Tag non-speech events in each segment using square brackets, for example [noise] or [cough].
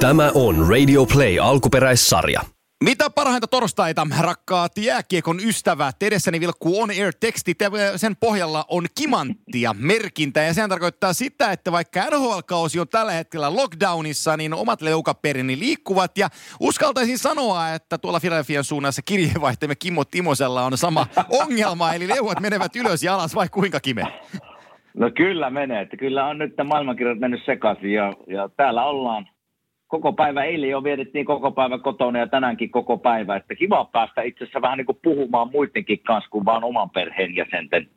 Tämä on Radio Play alkuperäissarja. Mitä parhainta torstaita, rakkaat jääkiekon ystävät. Edessäni vilkkuu on air teksti. Sen pohjalla on kimanttia merkintä ja sehän tarkoittaa sitä, että vaikka NHL-kausi on tällä hetkellä lockdownissa, niin omat leukaperini liikkuvat ja uskaltaisin sanoa, että tuolla Filadelfian suunnassa kirjeenvaihtemme Kimmo Timosella on sama [laughs] ongelma, eli leuat menevät ylös ja alas vai kuinka kime? No kyllä menee, että kyllä on nyt maailmankirjat mennyt sekaisin ja, ja täällä ollaan koko päivä, eilen jo vietettiin koko päivä kotona ja tänäänkin koko päivä. Että kiva päästä itse asiassa vähän niin kuin puhumaan muidenkin kanssa kuin vaan oman perheen jäsenten.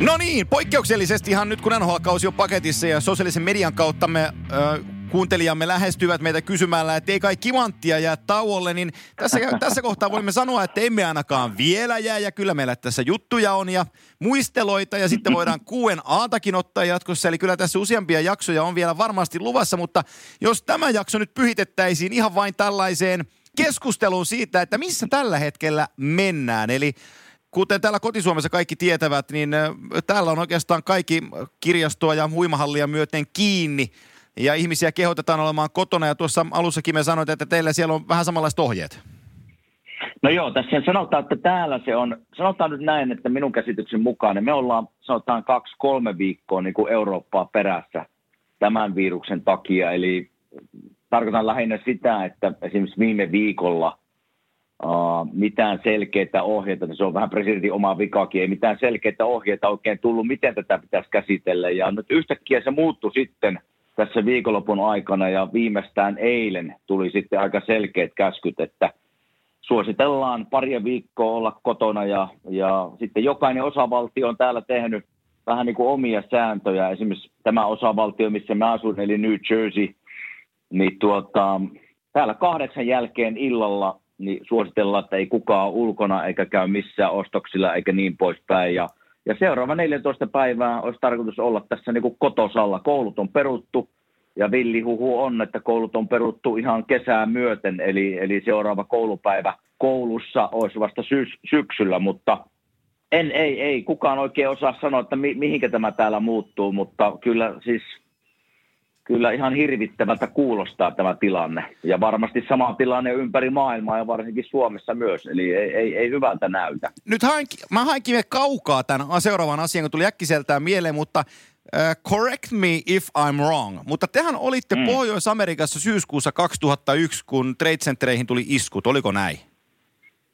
No niin, poikkeuksellisestihan nyt kun NHL-kausi on paketissa ja sosiaalisen median kautta me... Ö, kuuntelijamme lähestyvät meitä kysymällä, että ei kai kimanttia jää tauolle, niin tässä, [laughs] tässä kohtaa voimme sanoa, että emme ainakaan vielä jää, ja kyllä meillä tässä juttuja on ja muisteloita, ja sitten voidaan [laughs] kuuen aatakin ottaa jatkossa, eli kyllä tässä useampia jaksoja on vielä varmasti luvassa, mutta jos tämä jakso nyt pyhitettäisiin ihan vain tällaiseen keskusteluun siitä, että missä tällä hetkellä mennään, eli Kuten täällä kotisuomessa kaikki tietävät, niin täällä on oikeastaan kaikki kirjastoa ja huimahallia myöten kiinni ja ihmisiä kehotetaan olemaan kotona. Ja tuossa alussakin me sanoit, että teillä siellä on vähän samanlaiset ohjeet. No joo, tässä sanotaan, että täällä se on, sanotaan nyt näin, että minun käsityksen mukaan niin me ollaan sanotaan kaksi-kolme viikkoa niin kuin Eurooppaa perässä tämän viruksen takia. Eli tarkoitan lähinnä sitä, että esimerkiksi viime viikolla uh, mitään selkeitä ohjeita, se on vähän presidentin oma vikakin, ei mitään selkeitä ohjeita oikein tullut, miten tätä pitäisi käsitellä. Ja nyt yhtäkkiä se muuttui sitten – tässä viikonlopun aikana ja viimeistään eilen tuli sitten aika selkeät käskyt, että suositellaan pari viikkoa olla kotona ja, ja sitten jokainen osavaltio on täällä tehnyt vähän niin kuin omia sääntöjä. Esimerkiksi tämä osavaltio, missä mä asun, eli New Jersey, niin tuota, täällä kahdeksan jälkeen illalla niin suositellaan, että ei kukaan ulkona eikä käy missään ostoksilla eikä niin poispäin. Ja ja seuraava 14 päivää olisi tarkoitus olla tässä niin kuin kotosalla. Koulut on peruttu ja villihuhu on, että koulut on peruttu ihan kesään myöten, eli, eli seuraava koulupäivä koulussa olisi vasta sy- syksyllä, mutta en, ei, ei, kukaan oikein osaa sanoa, että mi, mihinkä tämä täällä muuttuu, mutta kyllä siis kyllä ihan hirvittävältä kuulostaa tämä tilanne. Ja varmasti sama tilanne ympäri maailmaa ja varsinkin Suomessa myös, eli ei, ei, ei hyvältä näytä. Nyt hain, mä hainkin kaukaa tämän seuraavan asian, kun tuli äkkiseltään mieleen, mutta uh, correct me if I'm wrong. Mutta tehän olitte mm. Pohjois-Amerikassa syyskuussa 2001, kun Trade Centereihin tuli iskut, oliko näin?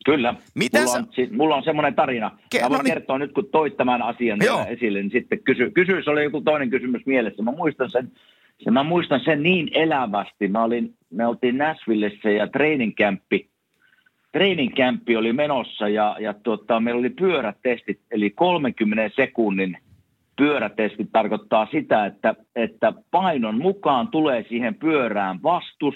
Kyllä. Mitä mulla, on, siis, mulla on semmoinen tarina. Ke- Mä voin no niin. kertoa nyt, kun toit tämän asian esille, niin sitten kysy, kysy, se oli joku toinen kysymys mielessä. Mä muistan sen ja mä muistan sen niin elävästi. Mä olin, me oltiin Nashvillessä ja treeninkämppi, treeninkämppi oli menossa ja, ja tuota, meillä oli pyörätestit, eli 30 sekunnin pyörätestit tarkoittaa sitä, että, että painon mukaan tulee siihen pyörään vastus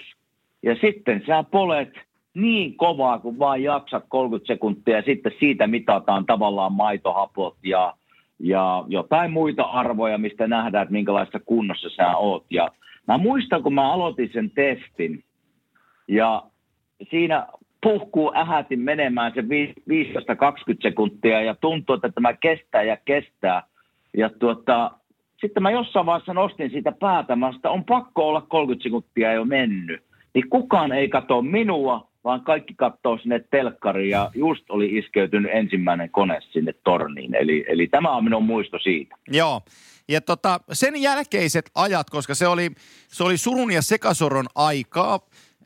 ja sitten sä polet niin kovaa kuin vaan jaksat 30 sekuntia ja sitten siitä mitataan tavallaan maitohapot ja ja jotain muita arvoja, mistä nähdään, että minkälaista kunnossa sä oot. Ja mä muistan, kun mä aloitin sen testin, ja siinä puhkuu ähätin menemään se 15-20 sekuntia, ja tuntuu, että tämä kestää ja kestää. Ja tuota, sitten mä jossain vaiheessa nostin siitä päätä, mä sitä on pakko olla 30 sekuntia jo mennyt. Niin kukaan ei katso minua, vaan kaikki katsoo sinne telkkariin ja just oli iskeytynyt ensimmäinen kone sinne torniin. Eli, eli tämä on minun muisto siitä. Joo. Ja tota, sen jälkeiset ajat, koska se oli, se oli surun ja sekasoron aikaa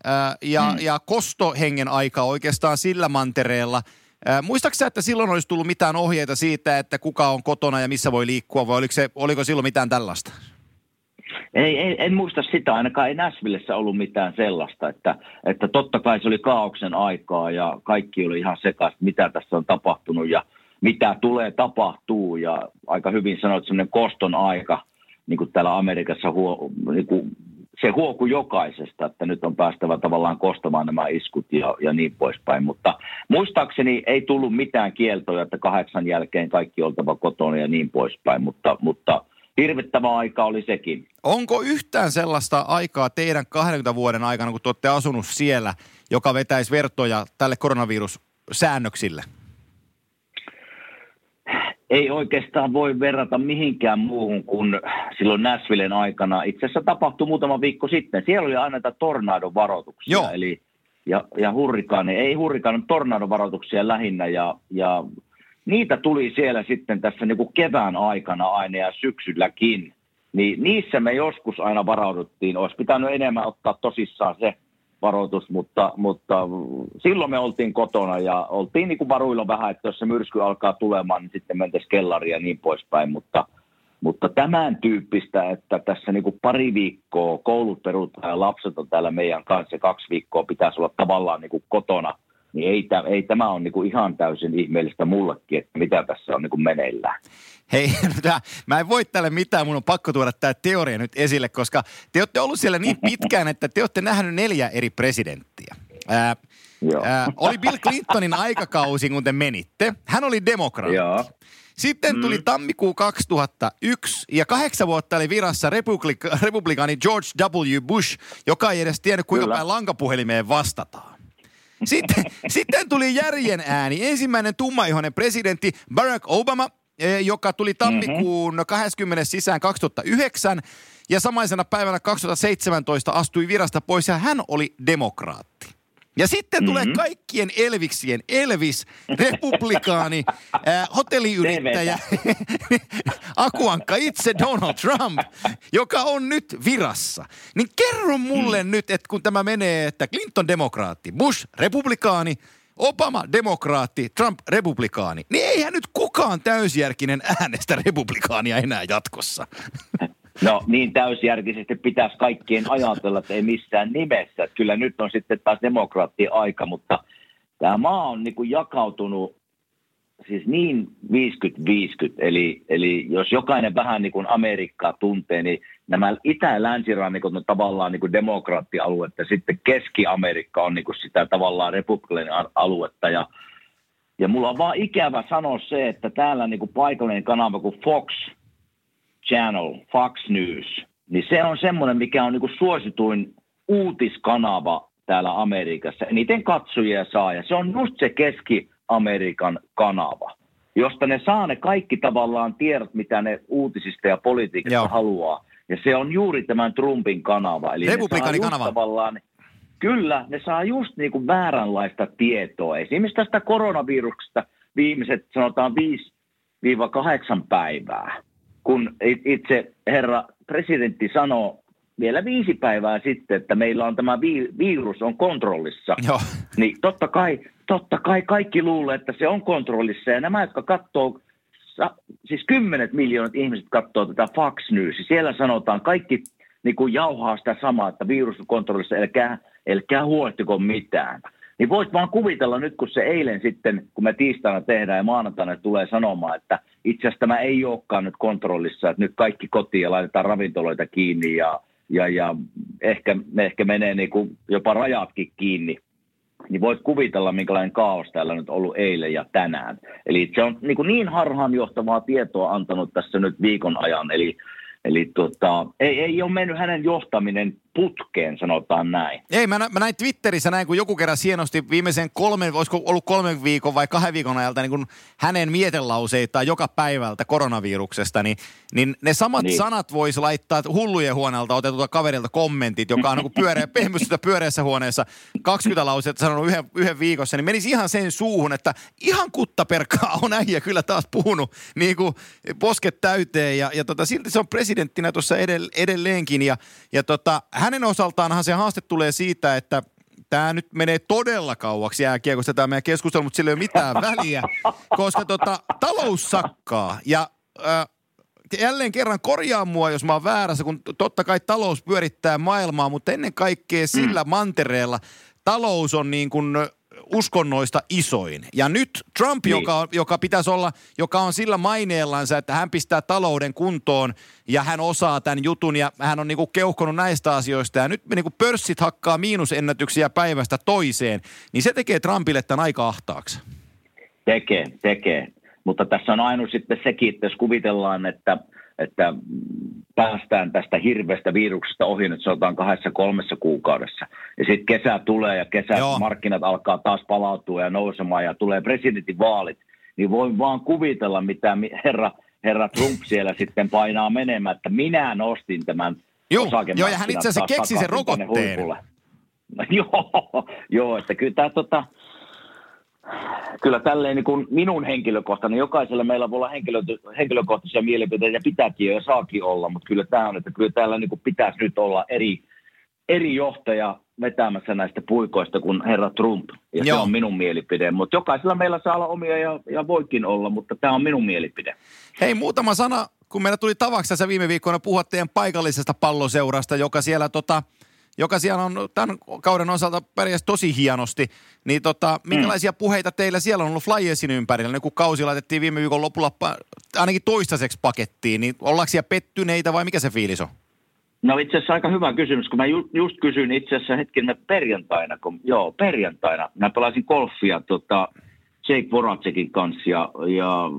ää, ja, hmm. ja kostohengen aikaa oikeastaan sillä mantereella. Muistaaksä, että silloin olisi tullut mitään ohjeita siitä, että kuka on kotona ja missä voi liikkua, vai oliko, se, oliko silloin mitään tällaista? Ei, ei, en muista sitä, ainakaan ei Näsvillessä ollut mitään sellaista, että, että totta kai se oli kaauksen aikaa ja kaikki oli ihan sekaisin, mitä tässä on tapahtunut ja mitä tulee tapahtuu ja aika hyvin sanoit semmoinen koston aika, niin kuin täällä Amerikassa huo, niin kuin se huoku jokaisesta, että nyt on päästävä tavallaan kostamaan nämä iskut ja, ja niin poispäin. Mutta muistaakseni ei tullut mitään kieltoja, että kahdeksan jälkeen kaikki oltava kotona ja niin poispäin, mutta, mutta hirvittävä aika oli sekin. Onko yhtään sellaista aikaa teidän 20 vuoden aikana, kun te olette asunut siellä, joka vetäisi vertoja tälle koronavirussäännöksille? ei oikeastaan voi verrata mihinkään muuhun kuin silloin Nashvillen aikana. Itse asiassa tapahtui muutama viikko sitten. Siellä oli aina näitä tornadovaroituksia, Joo. eli ja, ja hurrikaani, ei hurrikaani, tornadovaroituksia lähinnä ja, ja niitä tuli siellä sitten tässä niin kuin kevään aikana aina ja syksylläkin. Niin niissä me joskus aina varauduttiin. Olisi pitänyt enemmän ottaa tosissaan se varoitus, mutta, mutta silloin me oltiin kotona ja oltiin niin kuin varuilla vähän, että jos se myrsky alkaa tulemaan, niin sitten mentäisiin kellariin ja niin poispäin, mutta, mutta tämän tyyppistä, että tässä niin kuin pari viikkoa koulut perutaan ja lapset on täällä meidän kanssa ja kaksi viikkoa pitäisi olla tavallaan niin kuin kotona, niin ei, tä- ei tämä on niin kuin ihan täysin ihmeellistä mullekin, että mitä tässä on niin kuin meneillään. Hei, [laughs] mä en voi tälle mitään, mun on pakko tuoda tämä teoria nyt esille, koska te olette ollut siellä niin pitkään, että te olette nähnyt neljä eri presidenttiä. Ää, Joo. ää, oli Bill Clintonin aikakausi, kun te menitte. Hän oli demokraatti. Joo. Sitten tuli Mm. tammikuu 2001 ja kahdeksan vuotta oli virassa republika- republikaani George W. Bush, joka ei edes tiennyt kuinka Kyllä. päin lankapuhelimeen vastataan. Sitten, sitten tuli järjen ääni. Ensimmäinen tummaihoinen presidentti Barack Obama, eh, joka tuli tammikuun 20. sisään 2009 ja samaisena päivänä 2017 astui virasta pois ja hän oli demokraatti. Ja sitten tulee Mhm. kaikkien Elviksien Elvis, [laughs] republikaani, äh, hotelliyrittäjä, [laughs] akuankka itse Donald Trump, joka on nyt virassa. Niin kerro mulle mm. nyt, että kun tämä menee, että Clinton demokraatti, Bush republikaani, Obama demokraatti, Trump republikaani, niin eihän nyt kukaan täysjärkinen äänestä republikaania enää jatkossa. [laughs] No niin täysjärkisesti pitäisi kaikkien ajatella, että ei missään nimessä. Että kyllä nyt on sitten taas demokraattien aika, mutta tämä maa on niin kuin jakautunut siis niin 50-50. Eli, eli jos jokainen vähän niin kuin Amerikkaa tuntee, niin nämä itä- ja länsirannikot on tavallaan niin kuin demokraattialuetta. Sitten Keski-Amerikka on niin kuin sitä tavallaan republikaaninen aluetta. Ja, ja mulla on vaan ikävä sanoa se, että täällä niin kuin paikallinen kanava kuin Fox – Channel, Fox News, niin se on semmoinen, mikä on niinku suosituin uutiskanava täällä Amerikassa. Eniten katsojia saa, ja se on just se Keski-Amerikan kanava, josta ne saa ne kaikki tavallaan tiedot, mitä ne uutisista ja politiikasta Joo. haluaa. Ja se on juuri tämän Trumpin kanava. Eli Republikaanikanava. tavallaan, Kyllä, ne saa just niin kuin vääränlaista tietoa. Esimerkiksi tästä koronaviruksesta viimeiset sanotaan 5-8 päivää, kun it- itse herra presidentti sanoo vielä viisi päivää sitten, että meillä on tämä vi- virus on kontrollissa. Joo. Niin totta kai, totta kai kaikki luulee, että se on kontrollissa. Ja nämä, jotka katsoo, siis kymmenet miljoonat ihmiset katsoo tätä Fox News. Siellä sanotaan, kaikki niin kuin jauhaa sitä samaa, että virus on kontrollissa, älkää, älkää huolehtiko mitään. Niin voit vaan kuvitella nyt, kun se eilen sitten, kun me tiistaina tehdään ja maanantaina tulee sanomaan, että itse asiassa tämä ei olekaan nyt kontrollissa, että nyt kaikki kotiin ja laitetaan ravintoloita kiinni ja, ja, ja ehkä, ehkä menee niin kuin jopa rajatkin kiinni niin voit kuvitella, minkälainen kaos täällä nyt ollut eilen ja tänään. Eli se on niin, kuin niin harhaanjohtavaa tietoa antanut tässä nyt viikon ajan, eli, eli tota, ei, ei ole mennyt hänen johtaminen putkeen, sanotaan näin. Ei, mä, mä näin Twitterissä näin, kun joku kerran hienosti viimeisen kolmen, olisiko ollut kolmen viikon vai kahden viikon ajalta niin kun hänen mietelauseita joka päivältä koronaviruksesta, niin, niin ne samat niin. Sanat voisi laittaa hullujen huoneelta otetulta kaverilta kommentit, joka on niin pyöreä, [laughs] pehmystä pyöreässä huoneessa 20 lausetta sanonut yhden, yhden viikossa, niin menisi ihan sen suuhun, että ihan kuttaperkkaa on äijä kyllä taas puhunut niin kuin posket täyteen ja, ja tota, silti se on presidenttinä tuossa edell, edelleenkin ja, ja tota, hänen osaltaanhan se haaste tulee siitä, että tämä nyt menee todella kauaksi jääkiekosta tämä meidän keskustelu, mutta sillä ei ole mitään väliä, koska tota, talous sakkaa. Ja äh, jälleen kerran korjaa mua, jos mä oon väärässä, kun totta kai talous pyörittää maailmaa, mutta ennen kaikkea sillä mantereella talous on niin kuin uskonnoista isoin. Ja nyt Trump, niin. joka, joka pitäisi olla, joka on sillä maineellansa, että hän pistää talouden kuntoon ja hän osaa tämän jutun ja hän on niinku keuhkonut näistä asioista. Ja nyt me niinku pörssit hakkaa miinusennätyksiä päivästä toiseen, niin se tekee Trumpille tämän aika ahtaaksi. Tekee, tekee. Mutta tässä on aina sitten sekin, että jos kuvitellaan, että – että päästään tästä hirveästä viruksesta ohi nyt sanotaan kahdessa kolmessa kuukaudessa. Ja sitten kesä tulee ja kesä Joo. markkinat alkaa taas palautua ja nousemaan ja tulee presidentinvaalit. Niin voin vaan kuvitella, mitä herra, herra Trump siellä [laughs] sitten painaa menemään, että minä nostin tämän Joo, joo ja hän itse asiassa keksi sen rokotteen. [laughs] joo, joo, että kyllä tämä tota, kyllä tälleen niin kuin minun henkilökohtainen, jokaisella meillä voi olla henkilö, henkilökohtaisia mielipiteitä ja pitääkin ja saakin olla, mutta kyllä tämä on, että kyllä täällä niin kuin pitäisi nyt olla eri, eri johtaja vetämässä näistä puikoista kuin herra Trump. Ja Joo. se on minun mielipide. Mutta jokaisella meillä saa olla omia ja, ja voikin olla, mutta tämä on minun mielipide. Hei, muutama sana, kun meillä tuli tavaksi tässä viime viikkoina puhua teidän paikallisesta palloseurasta, joka siellä tota, joka siellä on tämän kauden osalta pärjäs tosi hienosti, niin tota, minkälaisia mm. puheita teillä siellä on ollut Flyersin ympärillä? Niin kun kausi laitettiin viime viikon lopulla ainakin toistaiseksi pakettiin, niin ollaanko siellä pettyneitä vai mikä se fiilis on? No itse asiassa aika hyvä kysymys, kun mä ju, just kysyin itse asiassa hetken perjantaina, kun, joo perjantaina, mä pelasin golfia tota, Jake Voracekin kanssa ja, ja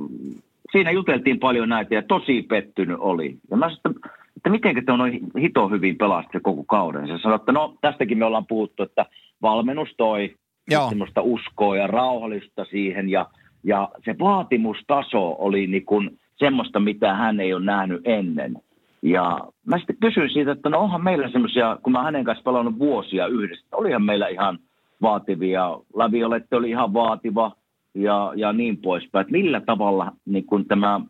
siinä juteltiin paljon näitä ja tosi pettynyt oli. Ja mä sanoin, että miten te on noin hito hyvin pelastettu koko kauden. Se sanoi, että no tästäkin me ollaan puhuttu, että valmennus toi Joo. semmoista uskoa ja rauhallista siihen ja, ja se vaatimustaso oli niin kuin semmoista, mitä hän ei ole nähnyt ennen. Ja mä sitten kysyin siitä, että no onhan meillä semmoisia, kun mä hänen kanssa pelannut vuosia yhdessä, olihan meillä ihan vaativia, Laviolette oli ihan vaativa ja, ja niin poispäin, että millä tavalla niin kun tämä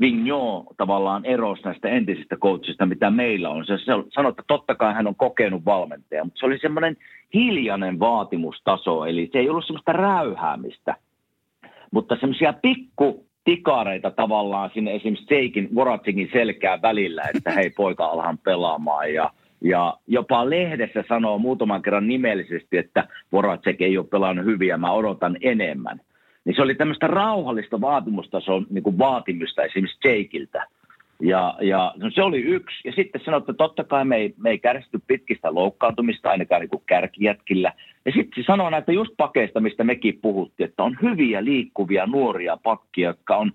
Vigneault tavallaan erosi näistä entisistä coachista, mitä meillä on. Se, se sanoi, että totta kai hän on kokenut valmentaja, mutta se oli semmoinen hiljainen vaatimustaso, eli se ei ollut semmoista räyhäämistä, mutta semmoisia pikku tikareita tavallaan sinne esimerkiksi Seikin, Voratsikin selkää välillä, että hei poika alhan pelaamaan ja ja jopa lehdessä sanoo muutaman kerran nimellisesti, että Voracek ei ole pelannut hyviä, mä odotan enemmän. Niin se oli tämmöistä rauhallista vaatimustason niin kuin vaatimusta esimerkiksi Jakeiltä. Ja, ja no se oli yksi. Ja sitten sanoi, että totta kai me ei, me ei kärsitty pitkistä loukkaantumista, ainakaan niin kuin kärkijätkillä. Ja sitten se sanoi näitä just pakeista, mistä mekin puhuttiin, että on hyviä liikkuvia nuoria pakkia, jotka on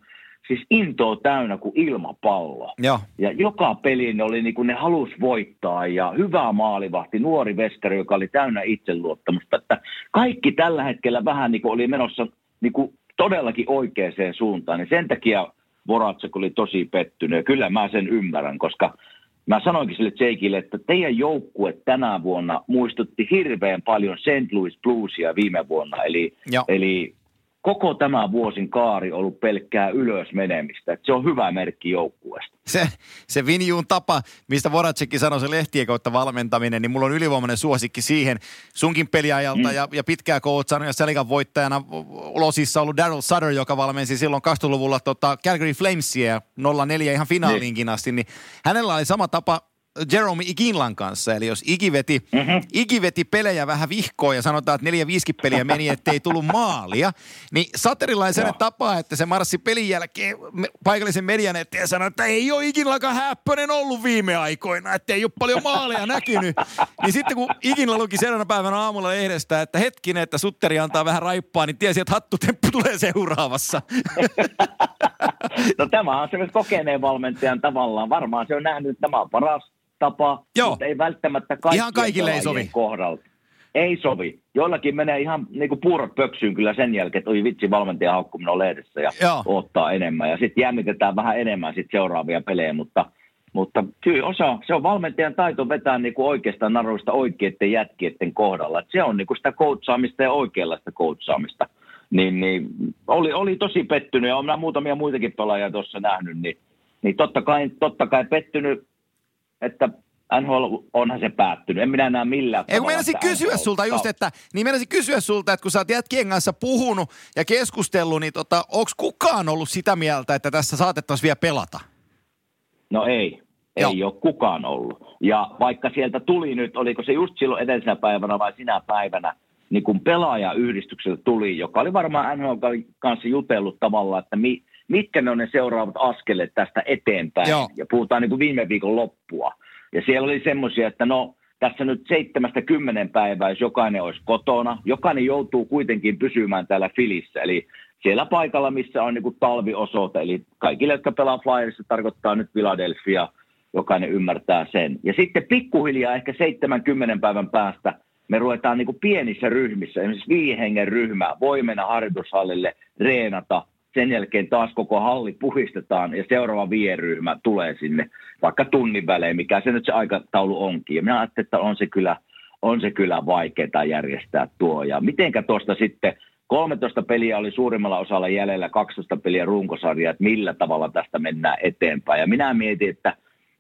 siis intoa täynnä kuin ilmapallo. Ja, ja joka peli ne oli niin kuin ne halus voittaa ja hyvä maalivahti, nuori veskari, joka oli täynnä itseluottamusta. Että kaikki tällä hetkellä vähän niin kuin oli menossa niin kuin todellakin oikeaan suuntaan. Niin sen takia Voratsek oli tosi pettynyt. Ja kyllä mä sen ymmärrän, koska mä sanoinkin sille Jakeille, että teidän joukkue tänä vuonna muistutti hirveän paljon St. Louis Bluesia viime vuonna. Eli, eli koko tämä vuosin kaari ollut pelkkää ylös menemistä. Se on hyvä merkki joukkueesta. Se, se Vinjuun tapa, mistä Voracekki sanoi se lehtien kautta valmentaminen, niin mulla on ylivoimainen suosikki siihen sunkin peliajalta mm. ja, ja pitkää koutsannut ja Selikan voittajana Losissa ollut Daryl Sutter, joka valmensi silloin 20-luvulla tota Calgary Flamesia 04 ihan finaaliinkin niin. asti, niin hänellä oli sama tapa Jerome Iginlan kanssa. Eli jos Igi veti, mm-hmm. Igi veti pelejä vähän vihkoon ja sanotaan, että neljä viisi peliä meni, ettei tullut maalia, niin Saterilla on sellainen tapa, että se marssi pelin jälkeen paikallisen median eteen ja sanoi, että ei ole Iginlakaan häppönen ollut viime aikoina, että ei ole paljon maaleja näkynyt. niin sitten kun Iginla luki seuraavana päivänä aamulla lehdestä, että hetkinen, että Sutteri antaa vähän raippaa, niin tiesi, että hattutemppu tulee seuraavassa. [laughs] no tämä on se kokeneen valmentajan tavallaan. Varmaan se on nähnyt, että tämä on paras tapa, Joo. mutta ei välttämättä ihan kaikille ei sovi. kohdalta. Ei sovi. Joillakin menee ihan niin kuin puurot pöksyyn kyllä sen jälkeen, että oi vitsi valmentaja haukkuminen on lehdessä ja Joo. ottaa enemmän. Ja sitten jännitetään vähän enemmän sit seuraavia pelejä, mutta, mutta kyllä osa, se on valmentajan taito vetää niin kuin oikeasta naruista oikeiden jätkien kohdalla. Et se on niin kuin sitä koutsaamista ja oikeanlaista koutsaamista. Niin, niin oli, oli tosi pettynyt ja olen muutamia muitakin pelaajia tuossa nähnyt, niin, niin totta, kai, totta kai pettynyt että NHL onhan se päättynyt. En minä näe millään Ei, kun meinasin kysyä NHL... sulta just, että, niin meinasin kysyä sulta, että kun sä oot jätkien kanssa puhunut ja keskustellut, niin tota, onko kukaan ollut sitä mieltä, että tässä saatettaisiin vielä pelata? No ei. Joo. Ei ole kukaan ollut. Ja vaikka sieltä tuli nyt, oliko se just silloin edellisenä päivänä vai sinä päivänä, niin kuin pelaajayhdistykselle tuli, joka oli varmaan NHL kanssa jutellut tavallaan, että mi, mitkä ne on ne seuraavat askeleet tästä eteenpäin. Joo. Ja puhutaan niin kuin viime viikon loppua. Ja siellä oli semmoisia, että no tässä nyt seitsemästä kymmenen päivää, jos jokainen olisi kotona. Jokainen joutuu kuitenkin pysymään täällä Filissä, eli siellä paikalla, missä on niin kuin talviosoite. Eli kaikille, jotka pelaa Flyerissa, tarkoittaa nyt Philadelphia, jokainen ymmärtää sen. Ja sitten pikkuhiljaa ehkä 70 päivän päästä me ruvetaan niin kuin pienissä ryhmissä, esimerkiksi viiden hengen ryhmä, voi mennä harjoitushallille, reenata, sen jälkeen taas koko halli puhistetaan ja seuraava vieryhmä tulee sinne vaikka tunnin välein, mikä se nyt se aikataulu onkin. Ja minä ajattelin, että on se kyllä, on se kyllä vaikeaa järjestää tuo. Ja mitenkä tuosta sitten 13 peliä oli suurimmalla osalla jäljellä, 12 peliä runkosarja, että millä tavalla tästä mennään eteenpäin. Ja minä mietin, että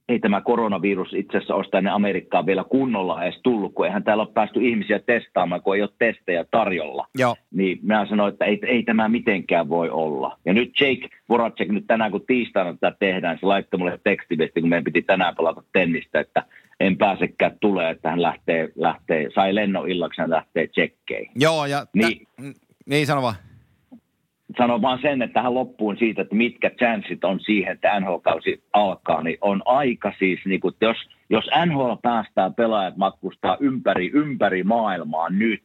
ei tämä koronavirus itse asiassa ole tänne Amerikkaan vielä kunnolla edes tullut, kun eihän täällä ole päästy ihmisiä testaamaan, kun ei ole testejä tarjolla. Joo. Niin minä sanoin, että ei, ei tämä mitenkään voi olla. Ja nyt Jake Voracek nyt tänään, kun tiistaina tätä tehdään, se laittoi mulle tekstiviesti, kun meidän piti tänään pelata tennistä, että en pääsekään tulee, että hän lähtee, lähtee sai lennon illaksi, hän lähtee tsekkeihin. Joo, ja... Niin. Tä, niin, sano vaan. Sanon vaan sen, että tähän loppuun siitä, että mitkä chanssit on siihen, että NHL-kausi alkaa, niin on aika siis, niin kuin, jos, jos NHL päästää pelaajat matkustaa ympäri, ympäri maailmaa nyt,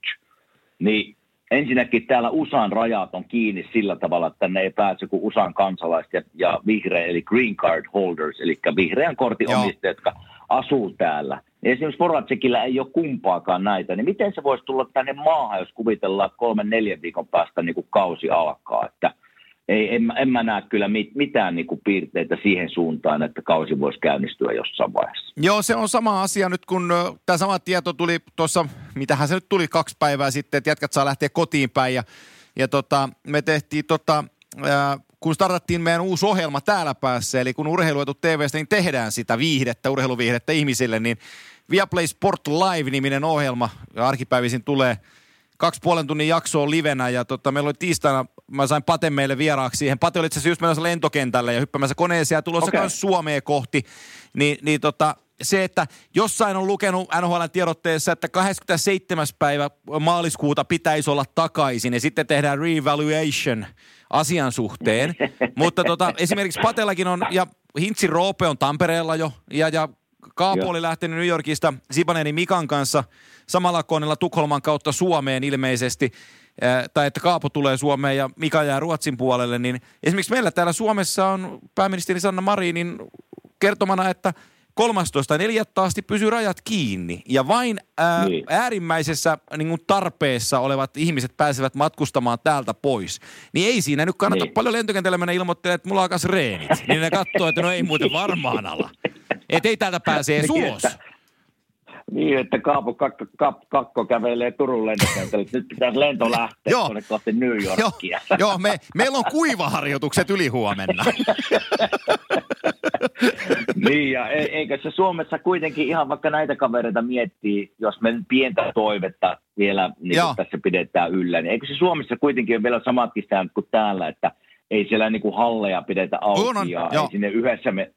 niin ensinnäkin täällä USAn rajat on kiinni sillä tavalla, että ne ei pääse kuin USAn kansalaiset ja, ja vihreä, eli green card holders, eli vihreän kortin omistajat, jotka asuu täällä. Esimerkiksi Voracekillä ei ole kumpaakaan näitä, niin miten se voisi tulla tänne maahan, jos kuvitellaan kolmen neljän viikon päästä niin kuin kausi alkaa, että ei, en, en mä näe kyllä mit, mitään niin kuin piirteitä siihen suuntaan, että kausi voisi käynnistyä jossain vaiheessa. Joo, se on sama asia nyt, kun tämä sama tieto tuli tuossa, mitähän se nyt tuli kaksi päivää sitten, että jätkät saa lähteä kotiin päin. Ja, ja tota, me tehtiin tota, kun startattiin meidän uusi ohjelma täällä päässä, eli kun urheiluetu TVstä, niin tehdään sitä viihdettä, urheiluviihdettä ihmisille, niin Viaplay Sport Live-niminen ohjelma arkipäivisin tulee kaksi puolen tunnin jaksoa livenä ja tota, meillä oli tiistaina, mä sain Pate meille vieraaksi siihen. Pate oli itse asiassa just menossa lentokentälle ja hyppäämässä koneeseen ja tulossa okay. Suomea kohti. Ni, niin tota, se, että jossain on lukenut NHLn tiedotteessa, että 27. päivä maaliskuuta pitäisi olla takaisin ja sitten tehdään reevaluation asian suhteen. [laughs] Mutta tota, esimerkiksi Patellakin on, ja Hintsi Roope on Tampereella jo, ja, ja Kaapo oli lähtenyt New Yorkista Sibaneni Mikan kanssa samalla koneella Tukholman kautta Suomeen ilmeisesti, tai että Kaapo tulee Suomeen ja Mika jää Ruotsin puolelle, niin esimerkiksi meillä täällä Suomessa on pääministeri Sanna Marinin kertomana, että 13.4. asti pysyy rajat kiinni ja vain ää, Niin. äärimmäisessä niin kuin tarpeessa olevat ihmiset pääsevät matkustamaan täältä pois. Niin ei siinä nyt kannata Niin. paljon lentokentällä mennä ilmoittelemaan, että mulla alkaa reenit. Niin ne katsoo, että no ei muuten varmaan ala. Että ei täältä pääse edes Niin, että- Kaapo Kakko, Kakko, Kakko kävelee Turun lentokentälle. Nyt pitäisi lento lähteä Joo. tuonne kohti New Joo, Yorkia. [laughs] joo me, meillä on kuivaharjoitukset yli huomenna. [laughs] niin, ja e- eikö se Suomessa kuitenkin ihan vaikka näitä kavereita miettii, jos me pientä toivetta vielä niin Joo. tässä pidetään yllä, niin eikö se Suomessa kuitenkin ole vielä samatkin säännöt kuin täällä, että ei siellä niin kuin halleja pidetä auki On, on, ja joo. ei sinne yhdessä me,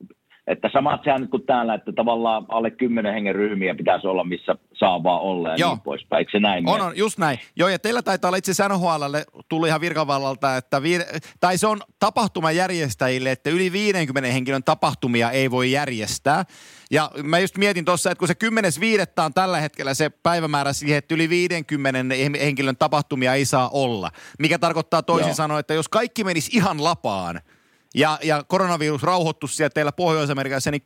että samat säännöt kuin täällä, että tavallaan alle kymmenen hengen ryhmiä pitäisi olla, missä saa vaan olla ja Joo. niin poispäin. Eikö se näin On, on, just näin. Joo, ja teillä taitaa olla itse asiassa NHLlle tullut ihan virkavallalta, että viide, tai se on tapahtuman järjestäjille, että yli 50 henkilön tapahtumia ei voi järjestää. Ja mä just mietin tuossa, että kun se 10.5. on tällä hetkellä se päivämäärä siihen, että yli 50 henkilön tapahtumia ei saa olla. Mikä tarkoittaa toisin Joo. sanoen, että jos kaikki menisi ihan lapaan, ja, ja koronavirus rauhoittuisi siellä teillä Pohjois-Amerikassa, niin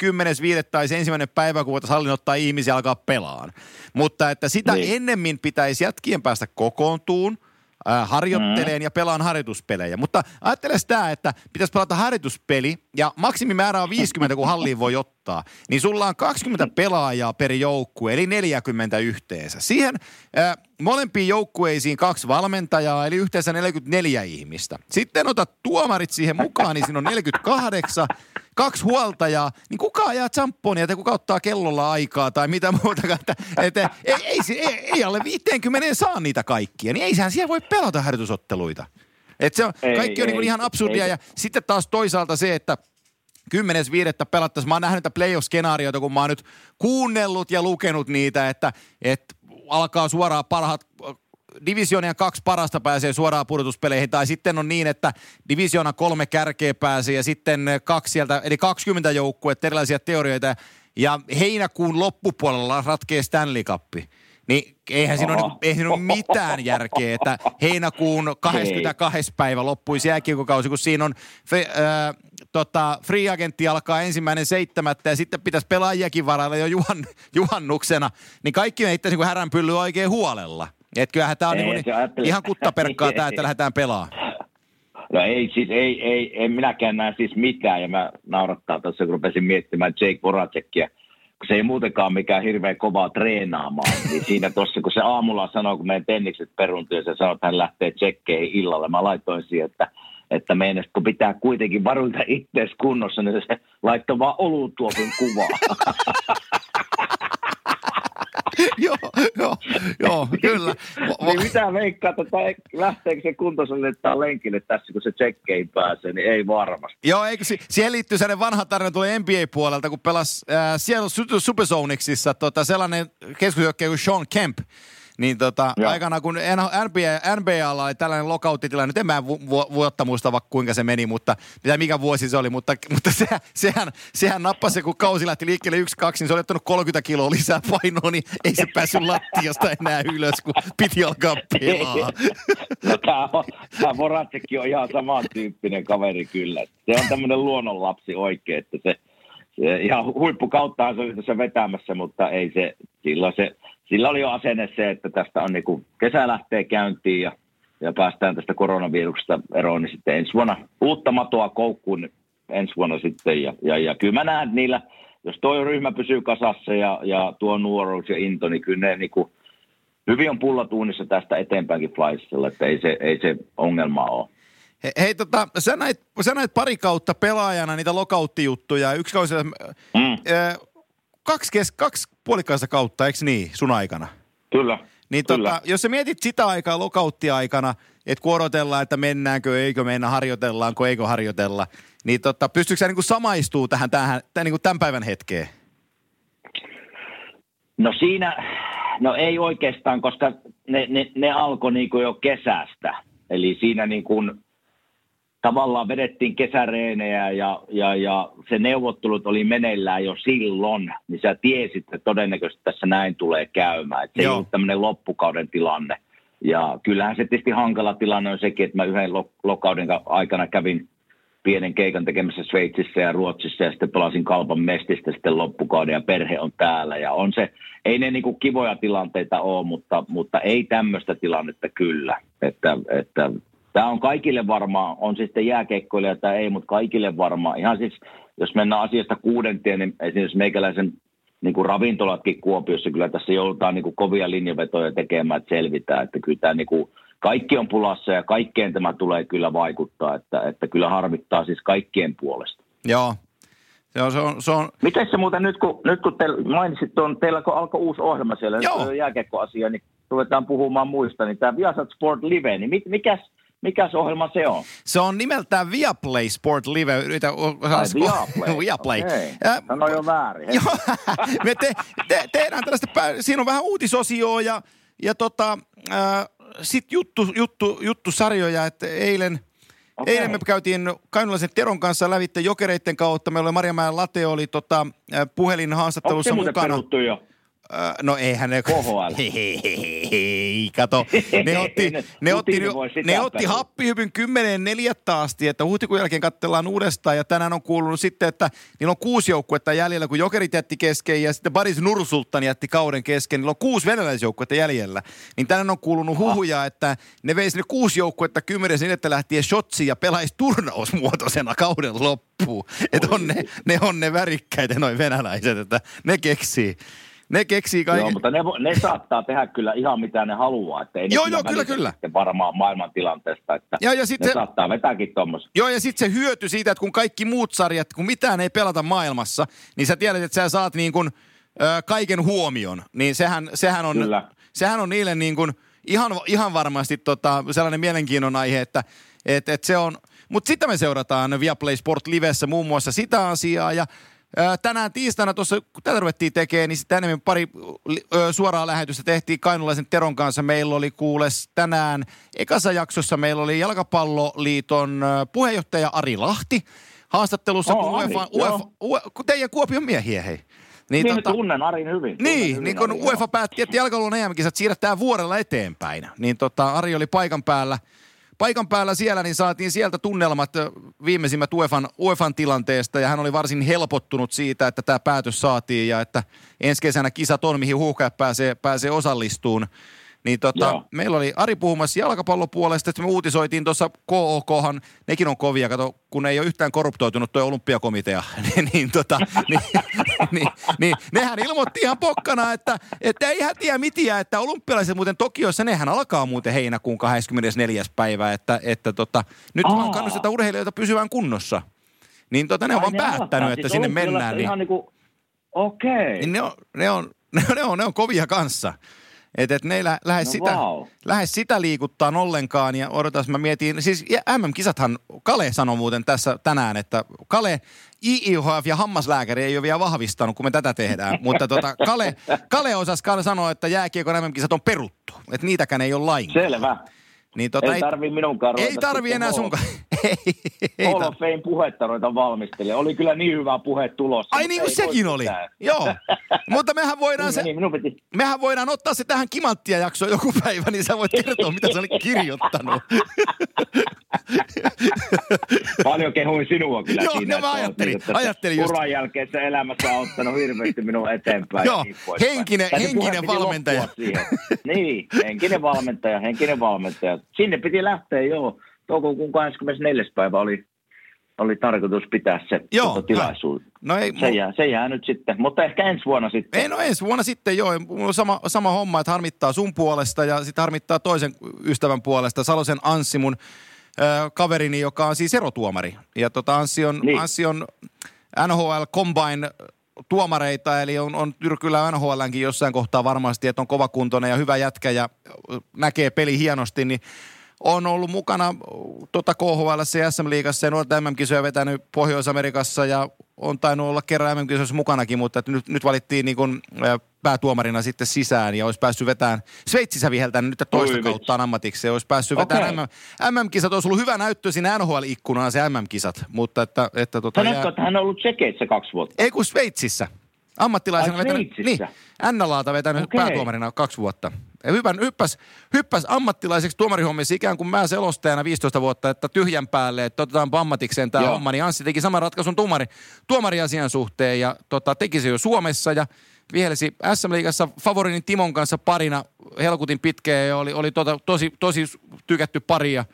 10.5. tai ensimmäinen päivä, kun voitaisiin hallin ottaa ihmisiä alkaa pelaan. Mutta että sitä Niin. ennemmin pitäisi jätkien päästä kokoontuun, harjoitteleen ja pelaan harjoituspelejä. Mutta ajattele sitä, että pitäisi pelata harjoituspeli ja maksimimäärä on 50, kun halliin voi ottaa. Niin sulla on 20 pelaajaa per joukkue, eli 40 yhteensä. Siihen äh, molempiin joukkueisiin kaksi valmentajaa, eli yhteensä 44 ihmistä. Sitten otat tuomarit siihen mukaan, niin siinä on 48, kaksi huoltajaa, niin kuka ajaa champonia tai kuka ottaa kellolla aikaa tai mitä muuta. Että, että ei, ei, ei, ei, alle 50 saa niitä kaikkia, niin ei sehän siellä voi pelata harjoitusotteluita. Et se on, Ei, kaikki on niin kuin ei, ihan absurdia ei. ja sitten taas toisaalta se, että 10.5. pelattaisiin. Mä oon nähnyt niitä playoff-skenaarioita, kun mä oon nyt kuunnellut ja lukenut niitä, että, että alkaa suoraan parhaat divisioonien kaksi parasta pääsee suoraan pudotuspeleihin, tai sitten on niin, että divisioona kolme kärkeä pääsee ja sitten kaksi sieltä, eli 20 joukkuetta, erilaisia teorioita, ja heinäkuun loppupuolella ratkee Stanley Cup. Niin eihän siinä, ole, ei siinä ole mitään järkeä, että heinäkuun 22. päivä loppuisi jääkiekokausi, kun siinä on fe, äh, tota, free agentti alkaa ensimmäinen seitsemättä ja sitten pitäisi pelaajiakin varailla jo juhan, juhannuksena, niin kaikki heittäisi niin häränpylly oikein huolella. Että kyllähän tämä on ei, niin, ihan kuttaperkkaa tämä, että lähdetään pelaamaan. [laughs] No ei, siis ei, ei, en minäkään näe siis mitään, ja mä naurattaa tuossa, kun rupesin miettimään Jake Voracekia, kun se ei muutenkaan mikään hirveän kovaa treenaamaan, [laughs] niin siinä tuossa, kun se aamulla sanoo, kun meidän tennikset peruntuu, ja se sanoo, että hän lähtee tsekkeihin illalle, mä laitoin siihen, että että meidän, kun pitää kuitenkin varuilta itseäsi kunnossa, niin se laittoi vaan olutuopin kuvaa. [laughs] [laughs] joo, joo, joo, kyllä. niin mitä veikkaa, että lähteekö se kuntosalille lenkille tässä, kun se tsekkeihin pääsee, niin ei varmasti. Joo, eikö si- siihen liittyy sellainen vanha tarina tuli NBA-puolelta, kun pelasi äh, siellä Supersonicsissa tota, sellainen keskushyökkäjä kuin Sean Kemp, niin tota, aikana kun NBA, NBAlla oli tällainen lockouttitilanne, nyt en mä vu, vu, vuotta muista vaikka kuinka se meni, mutta mitä mikä vuosi se oli, mutta, mutta se, sehän, sehän nappasi, kun kausi lähti liikkeelle yksi, kaksi, niin se oli ottanut 30 kiloa lisää painoa, niin ei se päässyt lattiasta enää ylös, kun piti alkaa pelaa. [laughs] no tämä, tämä Voracekki on ihan samantyyppinen kaveri kyllä. Se on tämmöinen luonnonlapsi oikein, että se ihan huippukauttaan se oli tässä vetämässä, mutta ei se, silloin se sillä oli jo asenne se, että tästä on niin kuin, kesä lähtee käyntiin ja, ja päästään tästä koronaviruksesta eroon, niin sitten ensi vuonna uutta matoa koukkuun ensi vuonna sitten. Ja, ja, ja kyllä mä näen niillä, jos tuo ryhmä pysyy kasassa ja, ja tuo nuoruus ja into, niin kyllä ne niin kuin, hyvin on pullatuunissa tästä eteenpäinkin Flysilla, että ei se, ei se ongelma ole. Hei, hei tota, sä näit, sä näit pari kautta pelaajana niitä lokauttijuttuja. Yksi kausi, mm. äh, kaksi, kes, kaksi puolikkaista kautta, eikö niin, sun aikana? Kyllä. Niin Kyllä. Tota, jos sä mietit sitä aikaa lokauttiaikana, että kun odotellaan, että mennäänkö, eikö mennä, harjoitellaanko, eikö harjoitella, niin tota, pystyykö sä niin samaistuu tähän, tähän tämän, niin tämän päivän hetkeen? No siinä, no ei oikeastaan, koska ne, ne, ne alkoi niin jo kesästä. Eli siinä niin kuin tavallaan vedettiin kesäreenejä ja, ja, ja se neuvottelut oli meneillään jo silloin, niin sä tiesit, että todennäköisesti tässä näin tulee käymään. Että se Joo. ei ollut tämmöinen loppukauden tilanne. Ja kyllähän se tietysti hankala tilanne on sekin, että mä yhden lokauden aikana kävin pienen keikan tekemässä Sveitsissä ja Ruotsissa ja sitten pelasin kalpan mestistä sitten loppukauden ja perhe on täällä. Ja on se, ei ne niinku kivoja tilanteita ole, mutta, mutta ei tämmöistä tilannetta kyllä. Että, että Tämä on kaikille varmaan, on siis sitten jääkeikkoilija tai ei, mutta kaikille varmaan. Ihan siis, jos mennään asiasta kuudenteen, niin esimerkiksi meikäläisen niin kuin ravintolatkin Kuopiossa, kyllä tässä joudutaan niin kuin kovia linjavetoja tekemään, että selvitään, että kyllä tämä niin kuin, kaikki on pulassa ja kaikkeen tämä tulee kyllä vaikuttaa, että, että kyllä harmittaa siis kaikkien puolesta. Joo, se on, se on, se on... Miten se muuten nyt, kun, nyt kun te mainitsit tuon, teillä kun alkoi uusi ohjelma siellä, jääkiekkoasia, niin ruvetaan puhumaan muista, niin tämä Viasat Sport Live, niin mit, mikäs, mikä ohjelma se on? Se on nimeltään Viaplay Sport Live. Yritä, Ai, Viaplay. [laughs] Viaplay. Okay. Äh, Sano jo väärin. [laughs] Joo, me te, te, tehdään tällaista, siinä on vähän uutisosioa ja, ja tota, äh, sitten juttu, juttu, juttusarjoja, että eilen – Okay. Eilen me käytiin Kainulaisen Teron kanssa lävitte jokereiden kautta. Meillä oli Marjamäen Late oli tota, puhelinhaastattelussa mukana. Onko se jo? Äh, no eihän ne... KHL. [laughs] Hei, kato. Ne [laughs] otti, ne otti, ne otti happihypyn 10 neljättä asti, että huhtikuun jälkeen katsellaan uudestaan. Ja tänään on kuulunut sitten, että niillä on kuusi joukkuetta jäljellä, kun Jokerit jätti kesken ja sitten Baris Nursultan jätti kauden kesken. Niillä on kuusi venäläisjoukkuetta jäljellä. Niin tänään on kuulunut huhuja, että ne veisi ne kuusi joukkuetta kymmenes että lähtien shotsi ja pelaisi turnausmuotoisena kauden loppuun. Että on ne, ne on ne värikkäitä noin venäläiset, että ne keksii. Ne keksii kaiken. Joo, mutta ne, ne saattaa tehdä kyllä ihan mitä ne haluaa. Että ei joo, joo, kyllä, kyllä. varmaan maailmantilanteesta, että ja, ja sit ne se, saattaa vetääkin tuommoista. Joo, ja sitten se hyöty siitä, että kun kaikki muut sarjat, kun mitään ei pelata maailmassa, niin sä tiedät, että sä saat niin kuin, ö, kaiken huomion. Niin sehän, sehän, on, kyllä. sehän on niille niin kuin ihan, ihan varmasti tota, sellainen mielenkiinnon aihe, että et, et se on... Mutta sitten me seurataan Viaplay Sport Livessä muun muassa sitä asiaa ja Tänään tiistaina tuossa, kun tätä ruvettiin tekemään, niin sitten enemmän pari ö, suoraa lähetystä tehtiin Kainulaisen Teron kanssa. Meillä oli kuules tänään ekassa jaksossa meillä oli Jalkapalloliiton puheenjohtaja Ari Lahti haastattelussa, Oo, kun Ari, UEFA, joo. UEFA, UEFA, teidän Kuopion miehiä hei. Niin, niin tunnen Arin hyvin. tunnen Niin, hyvin niin kun Arin, UEFA päätti, että jalkapallon EM-kisat siirretään vuodella eteenpäin. Niin tota, Ari oli paikan päällä, paikan päällä siellä, niin saatiin sieltä tunnelmat viimeisimmät UEFan, UEFan tilanteesta. Ja hän oli varsin helpottunut siitä, että tämä päätös saatiin ja että ensi kesänä kisat on, mihin huuhkajat pääsee, pääsee osallistuun. Niin tota, Joo. meillä oli Ari puhumassa jalkapallopuolesta, että me uutisoitiin tuossa KOKhan, nekin on kovia, kato, kun ei ole yhtään korruptoitunut tuo olympiakomitea, [laughs] niin, niin, tota, niin, [laughs] niin, niin, nehän ilmoitti ihan pokkana, että, että ei hän tiedä mitiä, että olympialaiset muuten Tokiossa, nehän alkaa muuten heinäkuun 24. päivä, että, että tota, nyt Aa. vaan kannustetaan urheilijoita pysyvään kunnossa. Niin tota, ne on vaan päättänyt, aloittaa että siis sinne mennään. Niin, Ihan niinku, okei. niin ne on, ne on, ne [laughs] on, ne on, ne on kovia kanssa. Että et ne ei lä- lähde, No sitä, vau. lähde sitä liikuttaa ollenkaan. Ja odotas, mä mietin, siis MM-kisathan, Kale sanoi muuten tässä tänään, että Kale, IIHF ja hammaslääkäri ei ole vielä vahvistanut, kun me tätä tehdään. [laughs] Mutta tota, Kale, Kale osasi sanoa, että jääkiekon MM-kisat on peruttu. Että niitäkään ei ole lainkaan. Selvä. Niin tota, ei tarvii minunkaan ei tarvi enää sunkaan. Hall of Fame puhetta ruveta valmistelemaan. Oli kyllä niin hyvä puhe tulossa. Ai niin kuin sekin oli. mitään. Joo. Mutta mehän voidaan se, Niin, piti. Mehän voidaan ottaa se tähän kimanttia jaksoon joku päivä, niin sä voit kertoa, mitä sä olit kirjoittanut. [laughs] Paljon kehuin sinua kyllä Joo, siinä. no mä ajattelin- ajattelin just. Uran jälkeisessä elämässä auttanut hirveästi minua eteenpäin. Joo, niin henkinen- henkinen valmentaja. niin, henkinen valmentaja, henkinen valmentaja. Sinne piti lähteä joo. Toukokuun 24. päivä oli, oli tarkoitus pitää se Joo, tota, tilaisuus. No ei, Se jää, se jää nyt sitten, mutta ehkä ensi vuonna sitten. ei no ensi vuonna sitten joo, mulla on sama, sama homma, että harmittaa sun puolesta ja sitten harmittaa toisen ystävän puolesta. Salosen Anssi mun ö, kaverini, joka on siis erotuomari. Ja tota Anssi on, Niin. Anssi on NHL Combine tuomareita, eli on, on Tyrkylä NHLnkin jossain kohtaa varmasti, että on kovakuntoinen ja hyvä jätkä ja näkee peli hienosti, niin on ollut mukana tota KHL ja SM-liigassa ja nuorten MM-kisoja vetänyt Pohjois-Amerikassa ja on tainnut olla kerran MM-kisoissa mukanakin, mutta nyt, nyt valittiin niin kuin, päätuomarina sitten sisään ja olisi päässyt vetämään, Sveitsissä viheltänyt nyt toista Oi kauttaan ammatiksi ja olisi päässyt Okei. vetämään MM, MM-kisat, olisi ollut hyvä näyttö siinä NHL-ikkunaan se MM-kisat, mutta että, että tota, Sanoitko, että hän on ollut Tsekeissä kaksi vuotta? ei kun Sveitsissä. Ammattilaisena Ai, vetänyt, niin, Sveitsissä? NLAta vetänyt Okei. päätuomarina kaksi vuotta. Hyvän, hyppäs, hyppäs ammattilaiseksi tuomarihommissa ikään kuin mä selostajana 15 vuotta, että tyhjän päälle, että otetaan ammatikseen tämä homma. Niin Anssi teki saman ratkaisun tuomari, tuomariasian suhteen ja tota, teki se jo Suomessa ja vihelsi SM-liigassa Favorinin Timon kanssa parina helkutin pitkään ja oli, oli tota, tosi, tosi tykätty pari ja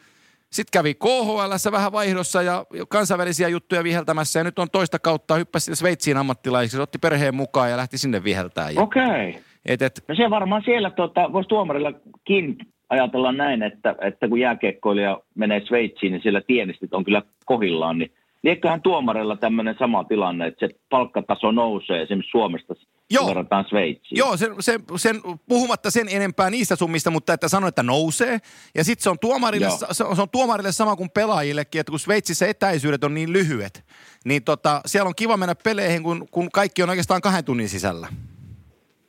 sitten kävi KHL vähän vaihdossa ja kansainvälisiä juttuja viheltämässä ja nyt on toista kautta hyppäsi Sveitsiin ammattilaiseksi, otti perheen mukaan ja lähti sinne viheltämään. Ja, Okei. Okay. Et, et, No se varmaan siellä tota, voisi tuomarillakin ajatella näin, että, että kun jääkiekkoilija menee Sveitsiin, niin siellä tienistit on kyllä kohillaan, niin lieköhän tuomarilla tämmöinen sama tilanne, että se palkkataso nousee esimerkiksi Suomesta, Joo. verrataan Sveitsiin. Joo, sen, sen, sen, puhumatta sen enempää niistä summista, mutta että sanoi, että nousee. Ja sitten se, on tuomarille, Joo. se, on- se on tuomarille sama kuin pelaajillekin, että kun Sveitsissä etäisyydet on niin lyhyet, niin tota, siellä on kiva mennä peleihin, kun, kun kaikki on oikeastaan kahden tunnin sisällä.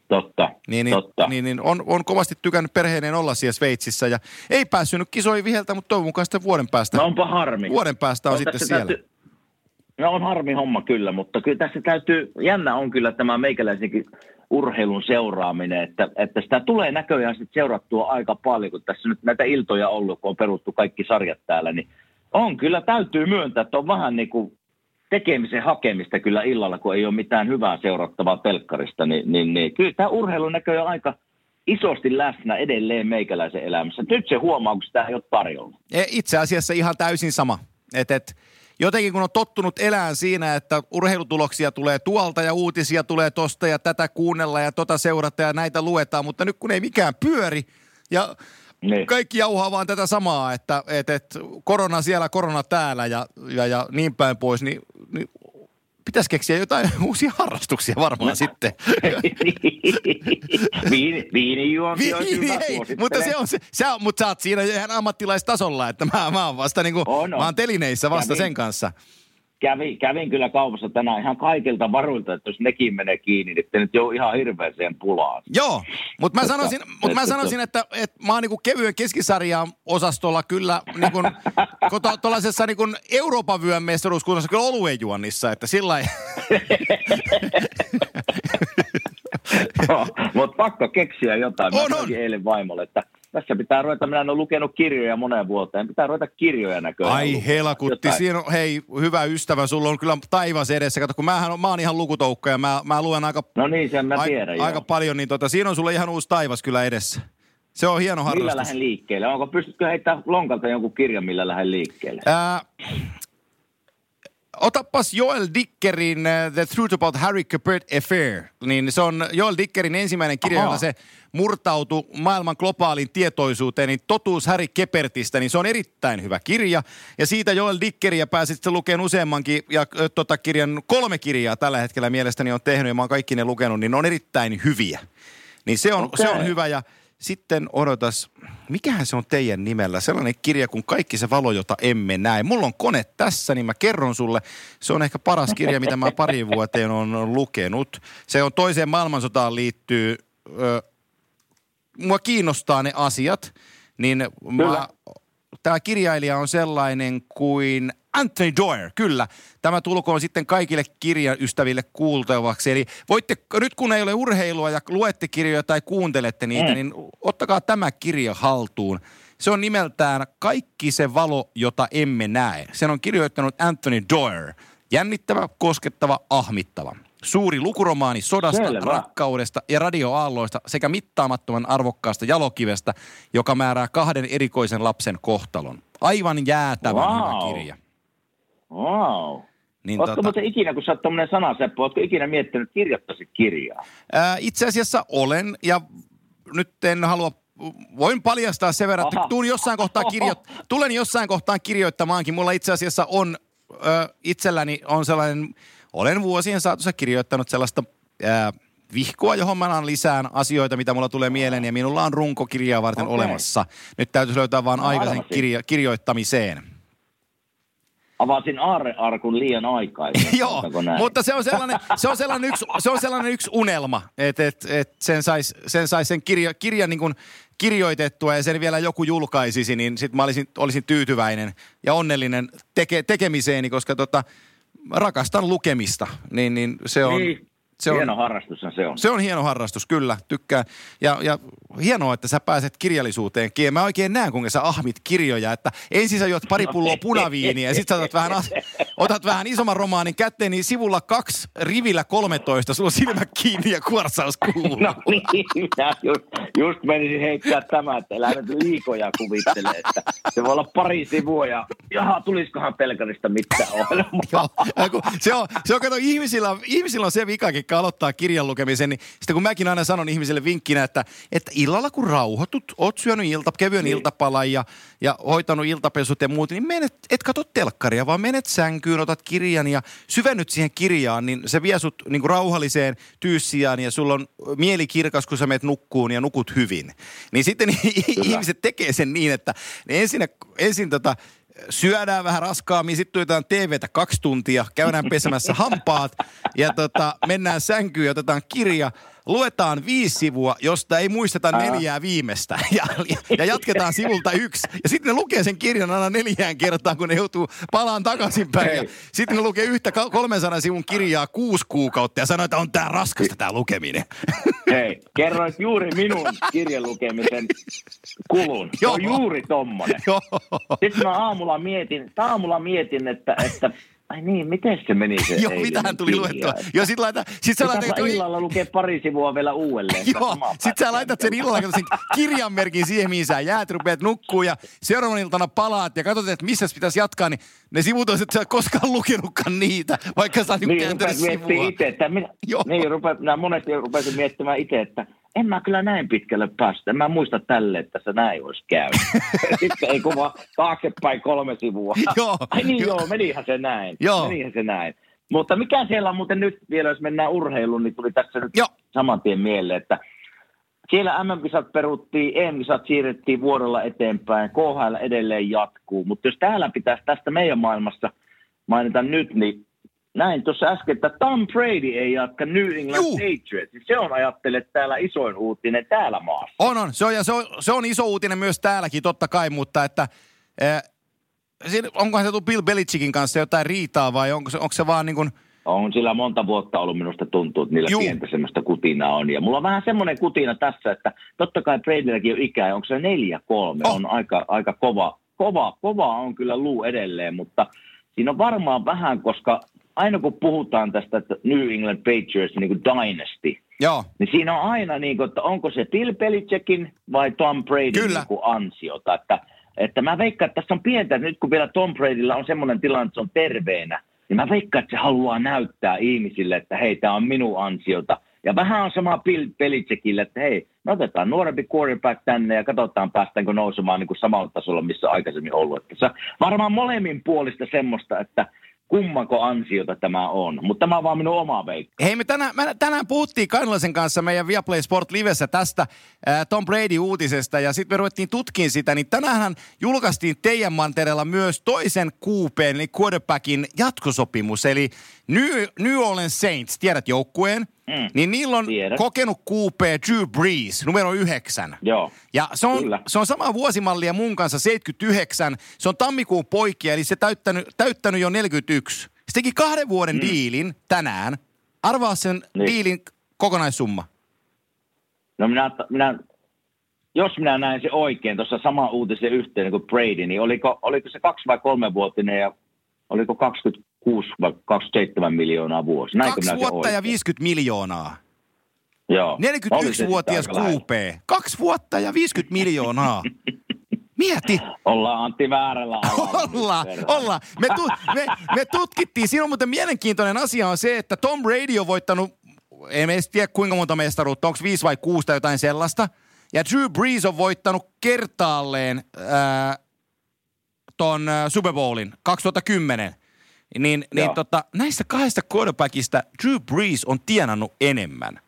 Totta, Niin, niin, totta. niin, niin on, on kovasti tykännyt perheineen olla siellä Sveitsissä ja ei päässyt nyt kisoihin viheltä, mutta toivon mukaan sitten vuoden päästä. No onpa harmi. Vuoden päästä on No, sitten siellä. Täytyy, no on harmi homma kyllä, mutta kyllä tässä täytyy, jännä on kyllä tämä meikäläisenkin urheilun seuraaminen, että, että sitä tulee näköjään sitten seurattua aika paljon, kun tässä nyt näitä iltoja ollut, kun on peruttu kaikki sarjat täällä, niin on kyllä, täytyy myöntää, että on vähän niin kuin tekemisen hakemista kyllä illalla, kun ei ole mitään hyvää seurattavaa telkkarista, niin, niin, niin kyllä tämä urheilu näköjään aika isosti läsnä edelleen meikäläisen elämässä. Nyt se huomaa, kun sitä ei ole tarjolla. E, Itse asiassa ihan täysin sama. Et, et, jotenkin kun on tottunut elään siinä, että urheilutuloksia tulee tuolta ja uutisia tulee tosta ja tätä kuunnella ja tota seurata ja näitä luetaan, mutta nyt kun ei mikään pyöri ja Niin. kaikki jauhaa vaan tätä samaa, että et, et, korona siellä, korona täällä ja, ja, ja niin päin pois, niin, niin pitäisi keksiä jotain [laughs] uusia harrastuksia varmaan sitten. [laughs] Viini, viinijuonti olisi Viini hyvä, ei, mutta se on se, sä, on- mutta sä oot siinä ihan ammattilaistasolla, että mä, mä oon vasta niinku, On, on. mä oon telineissä vasta Ja sen niin. kanssa. Kävin, kävin kyllä kaupassa tänään ihan kaikilta varuilta, että jos nekin menee kiinni, niin te nyt jo ihan hirveäseen pulaan. Joo, mutta mä sanoisin, mut mä sanoisin että, että mä oon niinku kevyen keskisarjan osastolla kyllä niinku, [laughs] tuollaisessa niinku Euroopan vyön mestaruuskunnassa kyllä oluen juonnissa, että sillä [laughs] [laughs] Mutta pakko keksiä jotain. Mä On, on. eilen vaimolle, että tässä pitää ruveta, minä en ole lukenut kirjoja moneen vuoteen, pitää ruveta kirjoja näköjään. Ai helkutti, Jotain. siinä on, hei hyvä ystävä, sulla on kyllä taivas edessä. Kato, kun mähän, mä oon ihan lukutoukka ja mä, mä luen aika, No niin, sen mä ai- tiedän. aika joo. paljon, niin tota, siinä on sulla ihan uusi taivas kyllä edessä. Se on hieno Millä harrastus. lähden liikkeelle? Onko pystytkö heittämään lonkalta jonkun kirjan, millä lähden liikkeelle? Ää, otapas Joel Dickerin uh, The Truth About Harry Quebert Affair. Niin se on Joel Dickerin ensimmäinen kirja, Aha. jolla se murtautui maailman globaalin tietoisuuteen, niin totuus Harry Kepertistä, niin se on erittäin hyvä kirja. Ja siitä Joel Dickeriä pääsit sitten lukemaan useammankin, ja tota kirjan kolme kirjaa tällä hetkellä mielestäni on tehnyt, ja mä oon kaikki ne lukenut, niin ne on erittäin hyviä. Niin se on, Okei. se on hyvä, ja sitten odotas, mikähän se on teidän nimellä? Sellainen kirja kuin Kaikki se valo, jota emme näe. Mulla on kone tässä, niin mä kerron sulle. Se on ehkä paras kirja, mitä mä pari vuoteen on lukenut. Se on toiseen maailmansotaan liittyy, ö, mua kiinnostaa ne asiat, niin mä, tämä kirjailija on sellainen kuin Anthony Doerr, kyllä. Tämä tulkoon sitten kaikille kirjaystäville kuultavaksi. Eli voitte, nyt kun ei ole urheilua ja luette kirjoja tai kuuntelette niitä, Mm. niin ottakaa tämä kirja haltuun. Se on nimeltään Kaikki se valo, jota emme näe. Sen on kirjoittanut Anthony Doerr. Jännittävä, koskettava, ahmittava. Suuri lukuromaani sodasta, Selvä. rakkaudesta ja radioaalloista sekä mittaamattoman arvokkaasta jalokivestä, joka määrää kahden erikoisen lapsen kohtalon. Aivan jäätävän Wow. hyvä kirja. Wow. Niin Oletko tota, ikinä, kun sä oot tommonen sanaseppo, ootko ikinä miettinyt, kirjoittaisit kirjaa? ää, itse asiassa olen, ja nyt en halua, voin paljastaa sen verran, että tuun jossain kohtaa kirjo, [laughs] tulen jossain kohtaan kirjoittamaankin. Mulla itse asiassa on, ö, itselläni on sellainen, olen vuosien saatossa kirjoittanut sellaista ää, vihkoa, johon mä annan lisään asioita, mitä mulla tulee mieleen, ja minulla on runkokirjaa varten Okei. olemassa. Nyt täytyisi löytää vaan No, aikaisen arvasin. kirjo- kirjoittamiseen. Avasin aarrearkun liian aikaisin. [laughs] Joo, mutta se on sellainen, [laughs] se on sellainen, yksi, se on sellainen yksi unelma, että et, et sen saisi sen, sais sen kirja, kirjan niin kirjoitettua ja sen vielä joku julkaisisi, niin sitten mä olisin, olisin tyytyväinen ja onnellinen teke, tekemiseeni, koska tota, rakastan lukemista, niin, niin se on... Niin. Se on, Hieno harrastushan se on. se on hieno harrastus, kyllä, tykkään. Ja, ja hienoa, että sä pääset kirjallisuuteen. Mä oikein näen, kuinka sä ahmit kirjoja, että ensin sä juot pari pulloa punaviiniä ja sit sä otat vähän, otat vähän isomman romaanin kätteen, niin sivulla kaksi, rivillä 13, sulla on silmä kiinni ja kuorsaus kuuluu. No niin, minä just, just menisin heittää tämä, että älä nyt liikoja kuvittele, että se voi olla pari sivua ja jaha, tulisikohan telkarista mitään ohjelmaa. Joo, ja kun se on, se on kato, ihmisillä, ihmisillä on se vikakin, kun aloittaa kirjan lukemisen, niin sitten kun mäkin aina sanon ihmisille vinkkinä, että, että illalla kun rauhoitut, oot syönyt ilta, kevyen niin. iltapalan ja, ja hoitanut iltapesut ja muut, niin menet, et katso telkkaria, vaan menet sänkyyn, otat kirjan ja syvennyt siihen kirjaan, niin se vie sut niin kuin rauhalliseen tyyssiään ja sulla on mieli kirkas, kun sä menet nukkuun ja nukut hyvin. Niin sitten [laughs] ihmiset tekee sen niin, että ne ensin, ensin tota, syödään vähän raskaammin, sitten tuetaan TVtä kaksi tuntia, käydään pesemässä [laughs] hampaat ja tota, mennään sänkyyn ja otetaan kirja. Luetaan viisi sivua, josta ei muisteta neljää viimeistä. [laughs] Ja, ja jatketaan sivulta yksi. Ja sitten ne lukee sen kirjan aina neljään kertaan, kun ne joutuu palaan takaisinpäin. Ja sitten ne lukee yhtä ka- 300 sivun kirjaa kuusi kuukautta ja sanoo, että on tää raskasta tää lukeminen. [laughs] Hei, kerroit juuri minun kirjan lukemisen kulun. Se Joo. on juuri tommonen. Joo. Sitten mä aamulla mietin, aamulla mietin, että, että ai niin, miten se meni se [laughs] Joo, mitähän tuli luettua. Joo, sit laita, sit sä laitat, toi- illalla lukee pari sivua vielä uudelleen. Joo, sit sä laitat sen illalla, kato sen kirjanmerkin siihen, mihin sä jäät, rupeat nukkuu ja seuraavan iltana palaat ja katsot, että missä pitäisi jatkaa, niin ne sivut on, että sä et koskaan lukenutkaan niitä, vaikka sä oot niinku Niin, kääntänyt rupeat miettimään sivua. itse, että minä, Joo. niin, rupeat, minä monesti rupesin miettimään itse, että en mä kyllä näin pitkälle päästä. En mä muista tälle, että se näin olisi käynyt. [laughs] Sitten ei kuva taaksepäin kolme sivua. [laughs] Joo. Ai niin Joo. joo, menihän se näin. Joo. Menihän se näin. Mutta mikä siellä on muuten nyt vielä, jos mennään urheiluun, niin tuli tässä nyt Joo. saman tien mieleen, että siellä MM-kisat peruttiin, EM-kisat siirrettiin vuodella eteenpäin, KHL edelleen jatkuu, mutta jos täällä pitäisi tästä meidän maailmassa mainita nyt, niin näin tuossa äsken, että Tom Brady ei jatka New England Juu. Patriots. Se on ajattele täällä isoin uutinen täällä maassa. On, on. Se on, ja se on, se on iso uutinen myös täälläkin, totta kai, mutta että... Äh, siinä, onkohan se tullut Bill Belichickin kanssa jotain riitaa vai onko se, onko se vaan niin kuin... On sillä monta vuotta ollut minusta tuntuu, että niillä Juu. pientä semmoista kutinaa on. Ja mulla on vähän semmoinen kutina tässä, että totta kai Bradylläkin on ikää, onko se neljä kolme, Oh. on aika, aika kova, kova, kova on kyllä luu edelleen, mutta siinä on varmaan vähän, koska aina kun puhutaan tästä että New England Patriots niin kuin dynasty, Joo, niin siinä on aina niin kuin, että onko se Bill Belichickin vai Tom Brady Kyllä. niin ansiota. Että, että mä veikkaan, että tässä on pientä, nyt kun vielä Tom Bradylla on semmoinen tilanne, että se on terveenä, niin mä veikkaan, että se haluaa näyttää ihmisille, että hei, tämä on minun ansiota. Ja vähän on sama Bill Belichickille, että hei, me otetaan nuorempi quarterback tänne ja katsotaan päästäänkö nousemaan niin kuin samalla tasolla, missä aikaisemmin ollut. Että se varmaan molemmin puolista semmoista, että kummanko ansiota tämä on. Mutta tämä on vaan minun oma veikka. Hei, me tänään, me tänään puhuttiin Kainalaisen kanssa meidän Viaplay Sport Livessä tästä ää, Tom Brady-uutisesta ja sitten me ruvettiin tutkimaan sitä, niin tänäänhän julkaistiin teidän mantereella myös toisen kuupeen, eli quarterbackin jatkosopimus, eli New, New Orleans Saints, tiedät joukkueen, Mm. niin niillä on Tiedän. kokenut kuupee Drew Brees, numero yhdeksän. Joo. Ja se on, Kyllä. se on sama vuosimallia mun kanssa, 79. Se on tammikuun poikia, eli se täyttänyt, täyttänyt jo 41. Se teki kahden vuoden mm. diilin tänään. Arvaa sen Niin. diilin kokonaissumma. No minä, minä, jos minä näin se oikein, tuossa sama uutisen yhteen kuin Brady, niin oliko, oliko se kaksi vai kolme vuotinen ja oliko 26 vai 27 miljoonaa vuosi? Näinkö Kaksi vuotta ja oikein? 50 miljoonaa. Joo. Oli se 41-vuotias sitten aika lähellä. QP. Kaksi vuotta ja 50 miljoonaa. Mieti. Ollaan Antti väärällä [laughs] Ollaan, ollaan. Me, tu, me, me tutkittiin, siinä on muuten mielenkiintoinen asia on se, että Tom Brady on voittanut, en edes tiedä kuinka monta mestaruutta, onko viisi vai kuusi tai jotain sellaista. Ja Drew Brees on voittanut kertaalleen ää, ton Super Bowlin 2010. Niin, niin tota, näistä kahdesta quarterbackista Drew Brees on tienannut enemmän.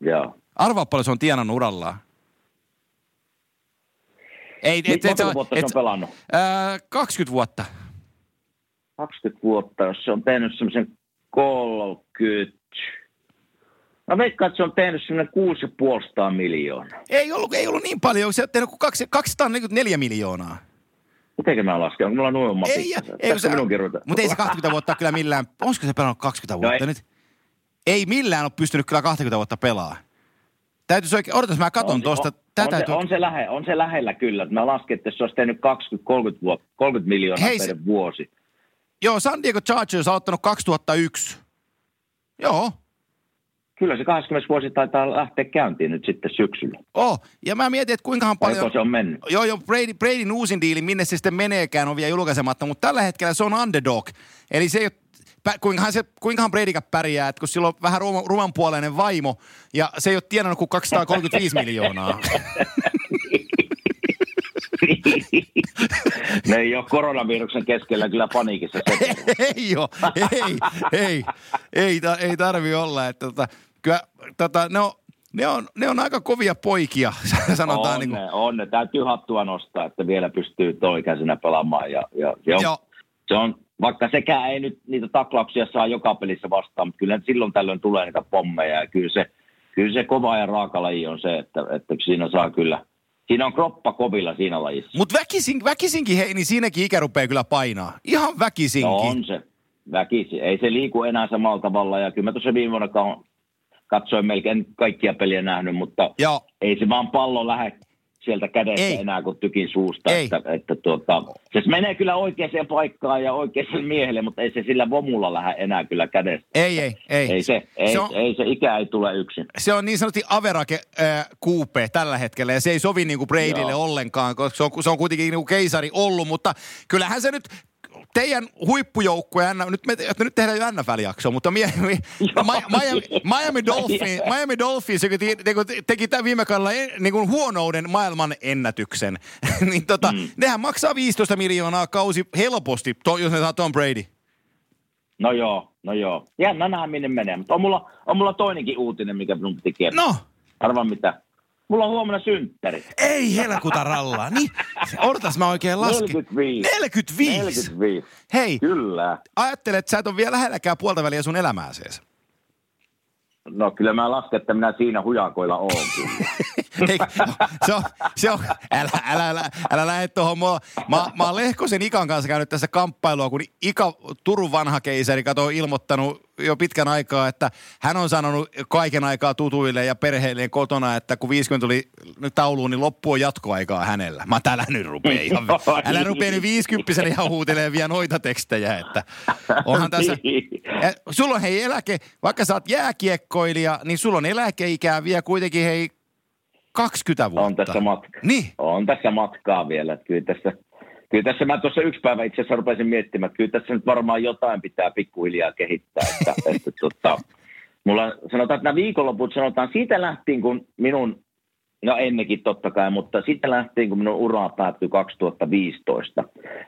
Joo. Arvaa paljon se on tienannut urallaan. Ei, Nyt monta vuotta se on pelannut? Ää, 20 vuotta. 20 vuotta, jos se on tehnyt semmoisen 30. Mä veikkaan, että se on tehnyt semmoinen 6,5 miljoonaa. Ei ollut, ei ollut niin paljon, se on tehnyt kuin kaksi- 244 miljoonaa. Mitenkä mä lasken? Onko mulla noin mapissa? Ei, ei, Tässä se, minun kirjoita. mutta ei se 20 vuotta kyllä millään, olisiko se pelannut 20 vuotta ei. nyt? Ei millään ole pystynyt kyllä 20 vuotta pelaa. Täytyisi oikein, odotas mä katon On- tuosta. On, on, se, on, se lähe, on se lähellä kyllä. Mä lasken, että se olisi tehnyt 20-30 vuotta, 30 miljoonaa Hei, se- per vuosi. Joo, San Diego Chargers on aloittanut 2001. Joo, Kyllä se 20 vuosi taitaa lähteä käyntiin nyt sitten syksyllä. oh. Ja mä mietin, että kuinkahan paljon... Paljon... se on mennyt? Joo, joo, Brady, Bradyn uusin diili, minne se sitten meneekään, on vielä julkaisematta, mutta tällä hetkellä se on underdog. Eli se ei ole, kuinkahan, se, kuinkahan Bradykä pärjää, että kun sillä on vähän ruman, rumanpuoleinen vaimo, ja se ei ole tienannut kuin 235 miljoonaa. [laughs] ne ei ole koronaviruksen keskellä kyllä paniikissa. Se. [laughs] ei ole, ei, ei, ei, ei tarvi olla. Että, tota, kyllä, tota, ne, on, ne, on, ne on aika kovia poikia, [laughs] sanotaan. on, niin kuin, ne, on ne. Täytyy hattua nostaa, että vielä pystyy toikäisenä pelaamaan. Ja, ja se, on, Joo. se on, vaikka sekään ei nyt niitä taklauksia saa joka pelissä vastaan, mutta kyllä silloin tällöin tulee niitä pommeja. Ja kyllä se, kyllä se kova ja raaka laji on se, että, että siinä saa kyllä, siinä on kroppa kovilla siinä lajissa. Mutta väkisin, väkisinkin, hei, niin siinäkin ikä rupeaa kyllä painaa. Ihan väkisinkin. No on se, väkisi. Ei se liiku enää samalla tavalla. Ja kyllä mä tuossa viime vuonna ka- katsoin melkein kaikkia peliä nähnyt, mutta Joo. ei se vaan pallo lähde sieltä kädestä Ei. enää kuin tykin suusta. Ei. Että, että tuota, se menee kyllä oikeaan paikkaan ja oikeaan miehelle, mutta ei se sillä vomulla lähde enää kyllä kädestä. Ei, ei, ei. Ei se, ei, se, on, ei se ikä ei tule yksin. se on niin sanotusti average äh, kuupe tällä hetkellä, ja se ei sovi niin kuin Bradylle Joo. ollenkaan, koska se on, se on kuitenkin niin kuin keisari ollut, mutta kyllähän se nyt teidän huippujoukkue, nyt, me, että nyt tehdään jo NFL-jaksoa, mutta [laughs] Miami. Miami, Miami, Dolphins, Miami Dolphins joka te, te, teki tämän viime kaudella niin kuin huonouden maailman ennätyksen, [laughs] niin tota, mm. nehän maksaa 15 miljoonaa kausi helposti, to, jos ne saa Tom Brady. No joo, no joo. Jännä nähdä minne menee, mutta on mulla, on mulla toinenkin uutinen, mikä minun piti kertoa. No, Arvaa mitä. Mulla on huomenna synttäri. Ei helkuta rallaa. Niin, odotas mä oikein lasken. 45. 45. 45. Hei, Kyllä. ajattele, että sä et ole vielä lähelläkään puolta väliä sun elämääseesi. No kyllä mä lasken, että minä siinä hujakoilla oon kyllä. [laughs] Ei, se on, se on, älä, älä, älä, älä lähde tuohon. Mä, mä, mä oon Lehkosen Ikan kanssa käynyt tässä kamppailua, kun Ika, Turun vanha keisari, kato, on ilmoittanut jo pitkän aikaa, että hän on sanonut kaiken aikaa tutuille ja perheilleen kotona, että kun 50 tuli nyt tauluun, niin loppu on jatkoaikaa hänellä. Mä täällä nyt rupee [laughs] ihan, älä rupee nyt 50 ihan huutelee vielä noita tekstejä, että onhan tässä, [laughs] Niin. ja sulla on hei eläke, vaikka sä oot jääkiekkoilija, niin sulla on eläkeikää vielä kuitenkin hei 20 vuotta. On tässä matka. Niin. On tässä matkaa vielä. Että kyllä tässä, kyllä tässä mä tuossa yksi päivä itse asiassa rupesin miettimään, että kyllä tässä nyt varmaan jotain pitää pikkuhiljaa kehittää. Että, [laughs] että tota, mulla sanotaan, että nämä viikonloput sanotaan siitä lähtien, kun minun, no ennenkin totta kai, mutta siitä lähtien, kun minun ura päättyi 2015,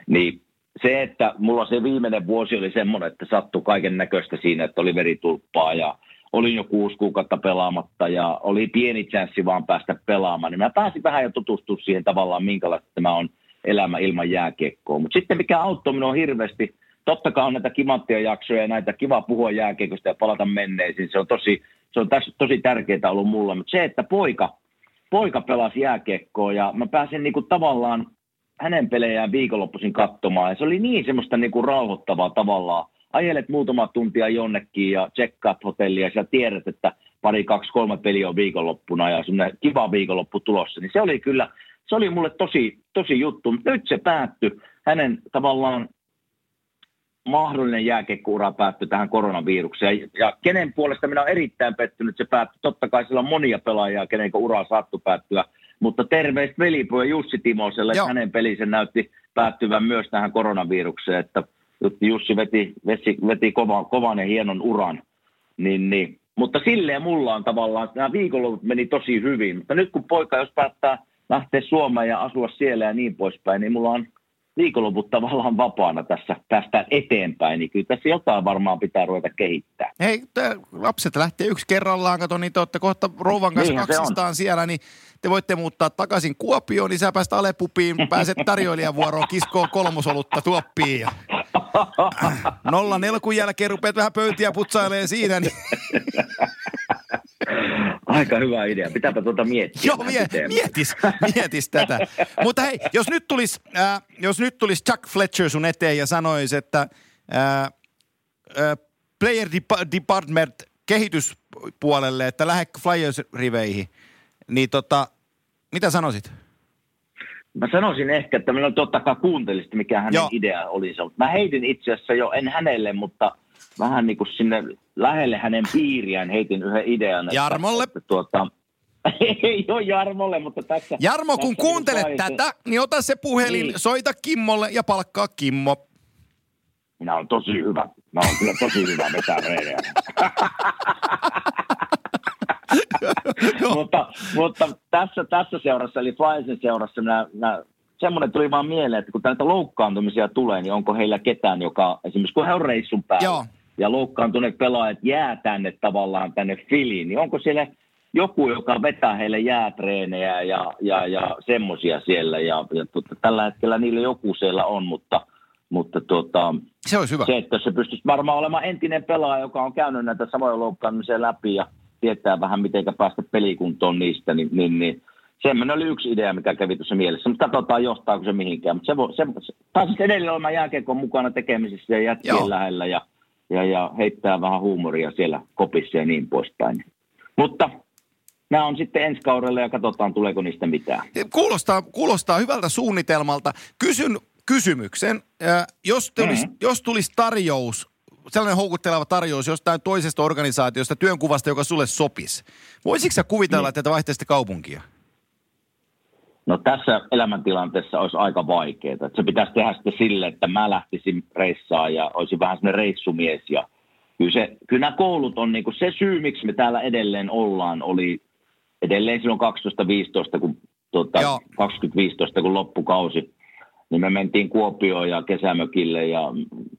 niin se, että mulla se viimeinen vuosi oli semmoinen, että sattui kaiken näköistä siinä, että oli veritulppaa ja olin jo kuusi kuukautta pelaamatta ja oli pieni chanssi vaan päästä pelaamaan, niin mä pääsin vähän jo tutustua siihen tavallaan, minkälaista tämä on elämä ilman jääkiekkoa. Mutta sitten mikä auttoi minua hirveästi, totta kai on näitä kimanttia jaksoja ja näitä kiva puhua jääkiekosta ja palata menneisiin, se on tosi, se on tässä tosi tärkeää ollut mulla, mutta se, että poika, poika pelasi jääkiekkoa ja mä pääsin niinku tavallaan hänen pelejään viikonloppuisin katsomaan. Ja se oli niin semmoista niinku rauhoittavaa tavallaan, ajelet muutama tuntia jonnekin ja tsekkaat hotellia ja sä tiedät, että pari, kaksi, kolme peliä on viikonloppuna ja semmoinen kiva viikonloppu tulossa, niin se oli kyllä, se oli mulle tosi, tosi juttu. Mutta nyt se päättyi, hänen tavallaan mahdollinen jääkiekkoura päättyi tähän koronavirukseen. Ja, kenen puolesta minä olen erittäin pettynyt, se päättyi. Totta kai siellä on monia pelaajia, kenen ura saattoi päättyä. Mutta terveistä velipoja Jussi Timoselle, Joo. että hänen pelinsä näytti päättyvän myös tähän koronavirukseen. Että Jussi veti, veti, veti kovan, kovan ja hienon uran. Niin, niin. Mutta silleen mulla on tavallaan, nämä viikonloput meni tosi hyvin. Mutta nyt kun poika, jos päättää lähteä Suomeen ja asua siellä ja niin poispäin, niin mulla on viikonloput tavallaan vapaana tässä tästä eteenpäin, niin kyllä tässä jotain varmaan pitää ruveta kehittää. Hei, te, lapset lähtee yksi kerrallaan, kato, niin te olette kohta rouvan kanssa Niinhän kaksistaan siellä, niin te voitte muuttaa takaisin Kuopioon, niin sä pääst Alepupiin, pääset tarjoilijavuoroon, kiskoon kolmosolutta tuoppiin ja [laughs] nolla nelkun jälkeen rupeat vähän pöytiä putsailee siinä, niin Aika hyvä idea. Pitääpä tuota miettiä. Joo, mie, mietis, mietis tätä. Mutta hei, jos nyt tulisi äh, jos nyt tulis Chuck Fletcher sun eteen ja sanoisi, että äh, äh, player Dep- department kehityspuolelle, että lähde Flyers-riveihin, niin tota, mitä sanoisit? Mä sanoisin ehkä, että minä totta kai kuuntelisit, mikä hänen Joo. Idea oli. se. Mä heitin itse asiassa jo, en hänelle, mutta vähän niin kuin sinne lähelle hänen piiriään heitin yhden idean. että- Jarmolle? Että, tuota, [laughs] ei ole Jarmolle, mutta tässä... Jarmo, kun tässä kuuntelet vaiheessa- tätä, niin ota se puhelin, Niin. soita Kimmolle ja palkkaa Kimmo. Minä olen tosi hyvä. Mä olen kyllä tosi hyvä vetää reilejä. [laughs] mutta, mutta tässä, tässä seurassa, eli Flyersin seurassa, minä, minä, semmoinen tuli vaan mieleen, että kun näitä loukkaantumisia tulee, niin onko heillä ketään, joka esimerkiksi kun he on reissun päällä Joo. ja loukkaantuneet pelaajat jää tänne tavallaan tänne filiin, niin onko siellä joku, joka vetää heille jäätreenejä ja, ja, ja semmoisia siellä. Ja, ja tuota, tällä hetkellä niillä joku siellä on, mutta, mutta tuota, Se olisi hyvä. se, että se pystyisi varmaan olemaan entinen pelaaja, joka on käynyt näitä samoja loukkaantumisia läpi ja tietää vähän, miten päästä pelikuntoon niistä, niin, niin, niin semmoinen oli yksi idea, mikä kävi tuossa mielessä. Mutta katsotaan, johtaako se mihinkään. Mutta se, se, se pääsisi edelleen olemaan jääkiekon mukana tekemisissä ja jätkien Joo. lähellä ja, ja, ja heittää vähän huumoria siellä kopissa ja niin poispäin. Mutta nämä on sitten ensi kaudella ja katsotaan, tuleeko niistä mitään. Kuulostaa, kuulostaa hyvältä suunnitelmalta. Kysyn kysymyksen. Jos, tulisi, Mhm. jos tulisi tarjous, sellainen houkutteleva tarjous jostain toisesta organisaatiosta, työnkuvasta, joka sulle sopisi. Voisitko sä kuvitella, että te vaihtaisitte kaupunkia? No tässä elämäntilanteessa olisi aika vaikeaa. Se pitäisi tehdä sitten sille, että mä lähtisin reissaan ja olisin vähän semmoinen reissumies. Ja kyllä, se, kyllä nämä koulut on niin kuin se syy, miksi me täällä edelleen ollaan, oli edelleen silloin 2015, kun, tuota, Joo. 2015, kun loppukausi, niin me mentiin Kuopioon ja kesämökille ja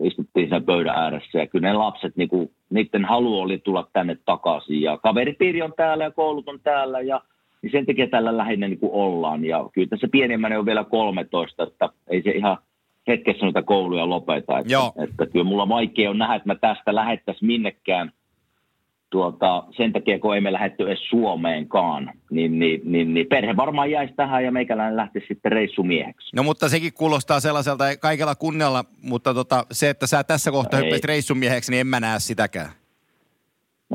istuttiin sen pöydän ääressä. Ja kyllä ne lapset, niin kuin, niiden halu oli tulla tänne takaisin. Ja kaveripiiri on täällä ja koulut on täällä ja niin sen takia tällä lähinnä niin kuin ollaan. Ja kyllä tässä pienemmän on vielä 13, että ei se ihan hetkessä noita kouluja lopeta. Että, Joo. että kyllä mulla vaikea on nähdä, että mä tästä lähettäisiin minnekään tuota, sen takia, kun ei me lähdetty edes Suomeenkaan, niin, niin, niin, niin perhe varmaan jäisi tähän ja meikäläinen lähtisi sitten reissumieheksi. No mutta sekin kuulostaa sellaiselta kaikella kunnialla, mutta tota, se, että sä tässä kohtaa Ei. hyppäsit reissumieheksi, niin en mä näe sitäkään.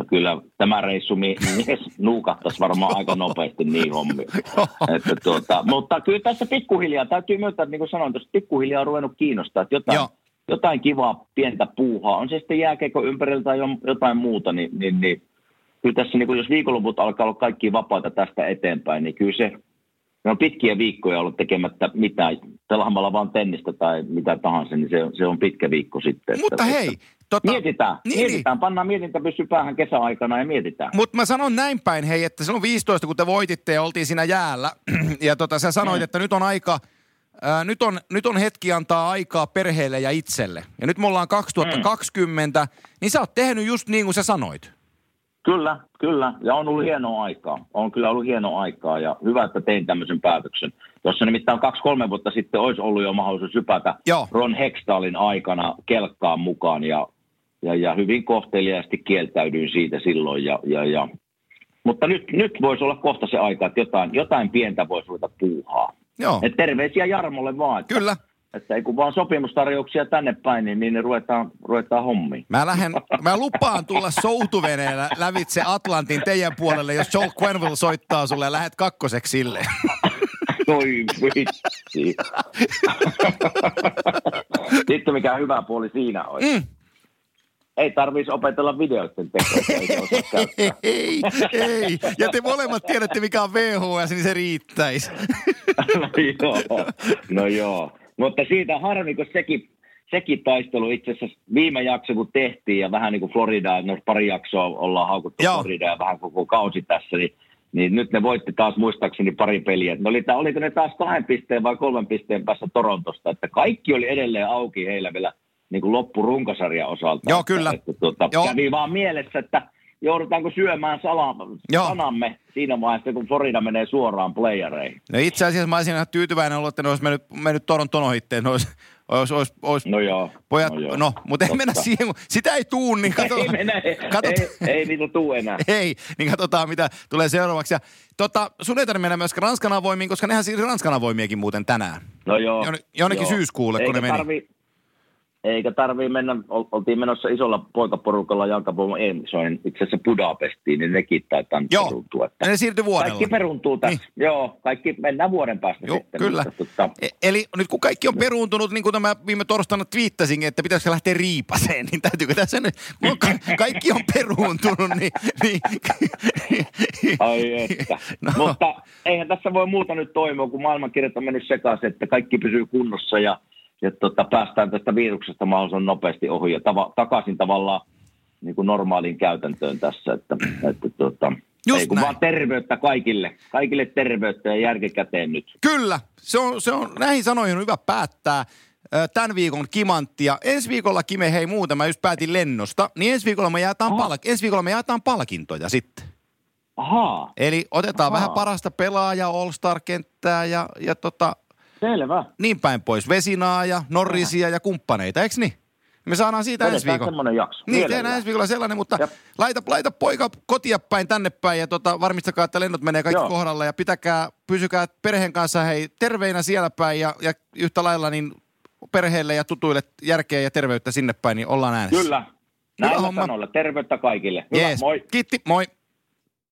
No kyllä tämä reissumies nuukahtaisi varmaan aika nopeasti niin hommia. että tuota, mutta kyllä tässä pikkuhiljaa, täytyy myöntää, että niin kuin sanoin, tuossa pikkuhiljaa on ruvennut kiinnostaa, että jotain, Joo. jotain kivaa pientä puuhaa, on se sitten jääkeikko ympärillä tai jo- jotain muuta, niin, niin, niin kyllä tässä, niin kuin jos viikonloput alkaa olla kaikki vapaita tästä eteenpäin, niin kyllä se, ne on pitkiä viikkoja ollut tekemättä mitään, pelaamalla vaan tennistä tai mitä tahansa, niin se, se on pitkä viikko sitten. Mutta että, hei, tota, Mietitään, Niin, niin, mietitään, pannaan mietintä pysy päähän kesäaikana ja mietitään. Mutta mä sanon näin päin, hei, että silloin 15, kun te voititte ja oltiin siinä jäällä, [clears throat] ja tota, sä sanoit, Mm. että nyt on aika, ää, nyt, on, nyt on hetki antaa aikaa perheelle ja itselle. Ja nyt me ollaan 2020, niin sä oot tehnyt just niin kuin sä sanoit. Kyllä, kyllä. Ja on ollut hienoa aikaa. On kyllä ollut hienoa aikaa ja hyvä, että tein tämmöisen päätöksen. Tuossa nimittäin kaksi-kolme vuotta sitten olisi ollut jo mahdollisuus hypätä Joo. Ron Hextalin aikana kelkkaan mukaan ja, ja, ja hyvin kohteliaasti kieltäydyin siitä silloin. Ja, ja, ja. Mutta nyt, nyt voisi olla kohta se aika, että jotain, jotain pientä voisi ruveta puuhaa. Joo, Et terveisiä Jarmolle vaan, että, kyllä. että ei kun vaan sopimustarjouksia tänne päin, niin, niin ne ruvetaan, ruvetaan hommiin. Mä, lähden, mä lupaan tulla soutuveneellä lävitse Atlantin teidän puolelle, jos Joel Quenville soittaa sulle ja lähet kakkoseksi silleen. Oi vitsi. Sitten mikä hyvä puoli siinä on. Mm. Ei tarvitsisi opetella videoiden tekoa, ei. Ei, ei. Ja te molemmat tiedätte, mikä on VHS, niin se riittäisi. no joo, no joo. Mutta siitä harmi, kun sekin, sekin taistelu itse asiassa viime jakso kun tehtiin ja vähän niin kuin Floridaa, no pari jaksoa ollaan haukuttu Joo. Floridaa ja vähän koko kausi tässä, niin, niin nyt ne voitti taas muistaakseni pari peliä. Ne oli, oliko ne taas kahden pisteen vai kolmen pisteen päässä Torontosta, että kaikki oli edelleen auki heillä vielä niin kuin loppurunkosarjan osalta. Joo, kyllä. Että, tuota, Joo. Kävi vaan mielessä, että joudutaanko syömään sanamme siinä vaiheessa, kun Florida menee suoraan playereihin. No itse asiassa mä olisin ihan tyytyväinen ollut, että ne olisi mennyt, mennyt Toronton ohitteen. Ne olisi, olisi, olisi, olisi No joo. pojat, no, joo. no, mutta ei mennä siihen, sitä ei tuu, niin [laughs] Ei katsotaan. ei, katsotaan. ei, ei niitä tuu enää. [laughs] Ei, niin katsotaan mitä tulee seuraavaksi. Ja, tota, sun ei tarvitse mennä myöskään Ranskan avoimiin, koska nehän siirsi Ranskan avoimiakin muuten tänään. No joo. Jonne- jonnekin joo. syyskuulle, kun eikä ne meni. Tarvi, eikä tarvii mennä, ol- oltiin menossa isolla poikaporukalla jalkapallon EM-kisoihin, itse asiassa Budapestiin, niin nekin taitaa Joo, peruntua. Että ne siirtyi vuodella. kaikki peruntuu tässä. Niin. Joo, kaikki mennään vuoden päästä Joo, sitten. kyllä. Mutta, tota, E- Eli nyt kun kaikki on peruuntunut, niin kuin tämä viime torstaina twiittasinkin, että pitäisikö lähteä riipaseen, niin täytyykö tässä nyt, kun ka- kaikki on peruuntunut, niin... niin Ai että. [laughs] No. Mutta eihän tässä voi muuta nyt toimia, kun maailmankirjat on mennyt sekaisin, että kaikki pysyy kunnossa ja, ja tota, päästään tästä viruksesta mahdollisimman nopeasti ohi ja tava, takaisin tavallaan niin kuin normaaliin käytäntöön tässä. Että, että tota, Just ei kun näin. vaan terveyttä kaikille. Kaikille terveyttä ja järkikäteen nyt. Kyllä, se on, se on, näihin sanoihin on hyvä päättää. Tämän viikon kimanttia. Ensi viikolla Kime, hei muuten, mä just päätin lennosta, niin ensi viikolla me jaetaan, Aha. palk- ensi viikolla me jaetaan palkintoja sitten. Ahaa, Eli otetaan Ahaa. vähän parasta pelaajaa, All-Star-kenttää ja, ja tota, selvä. niin päin pois. Vesinaa ja Norrisia ja kumppaneita, eikö niin? Me saadaan siitä ensi Vedetään viikolla. semmoinen jakso. Niin, Mielellään. tehdään ensi viikolla sellainen, mutta Jep. laita, laita poika kotia päin tänne päin ja tota, varmistakaa, että lennot menee kaikki Joo. kohdalla ja pitäkää, pysykää perheen kanssa hei terveinä siellä päin ja, ja yhtä lailla niin perheelle ja tutuille järkeä ja terveyttä sinne päin, niin ollaan äänessä. Kyllä. Näillä homma. sanoilla. Terveyttä kaikille. Hyvä, Jees. moi. Kiitti, moi.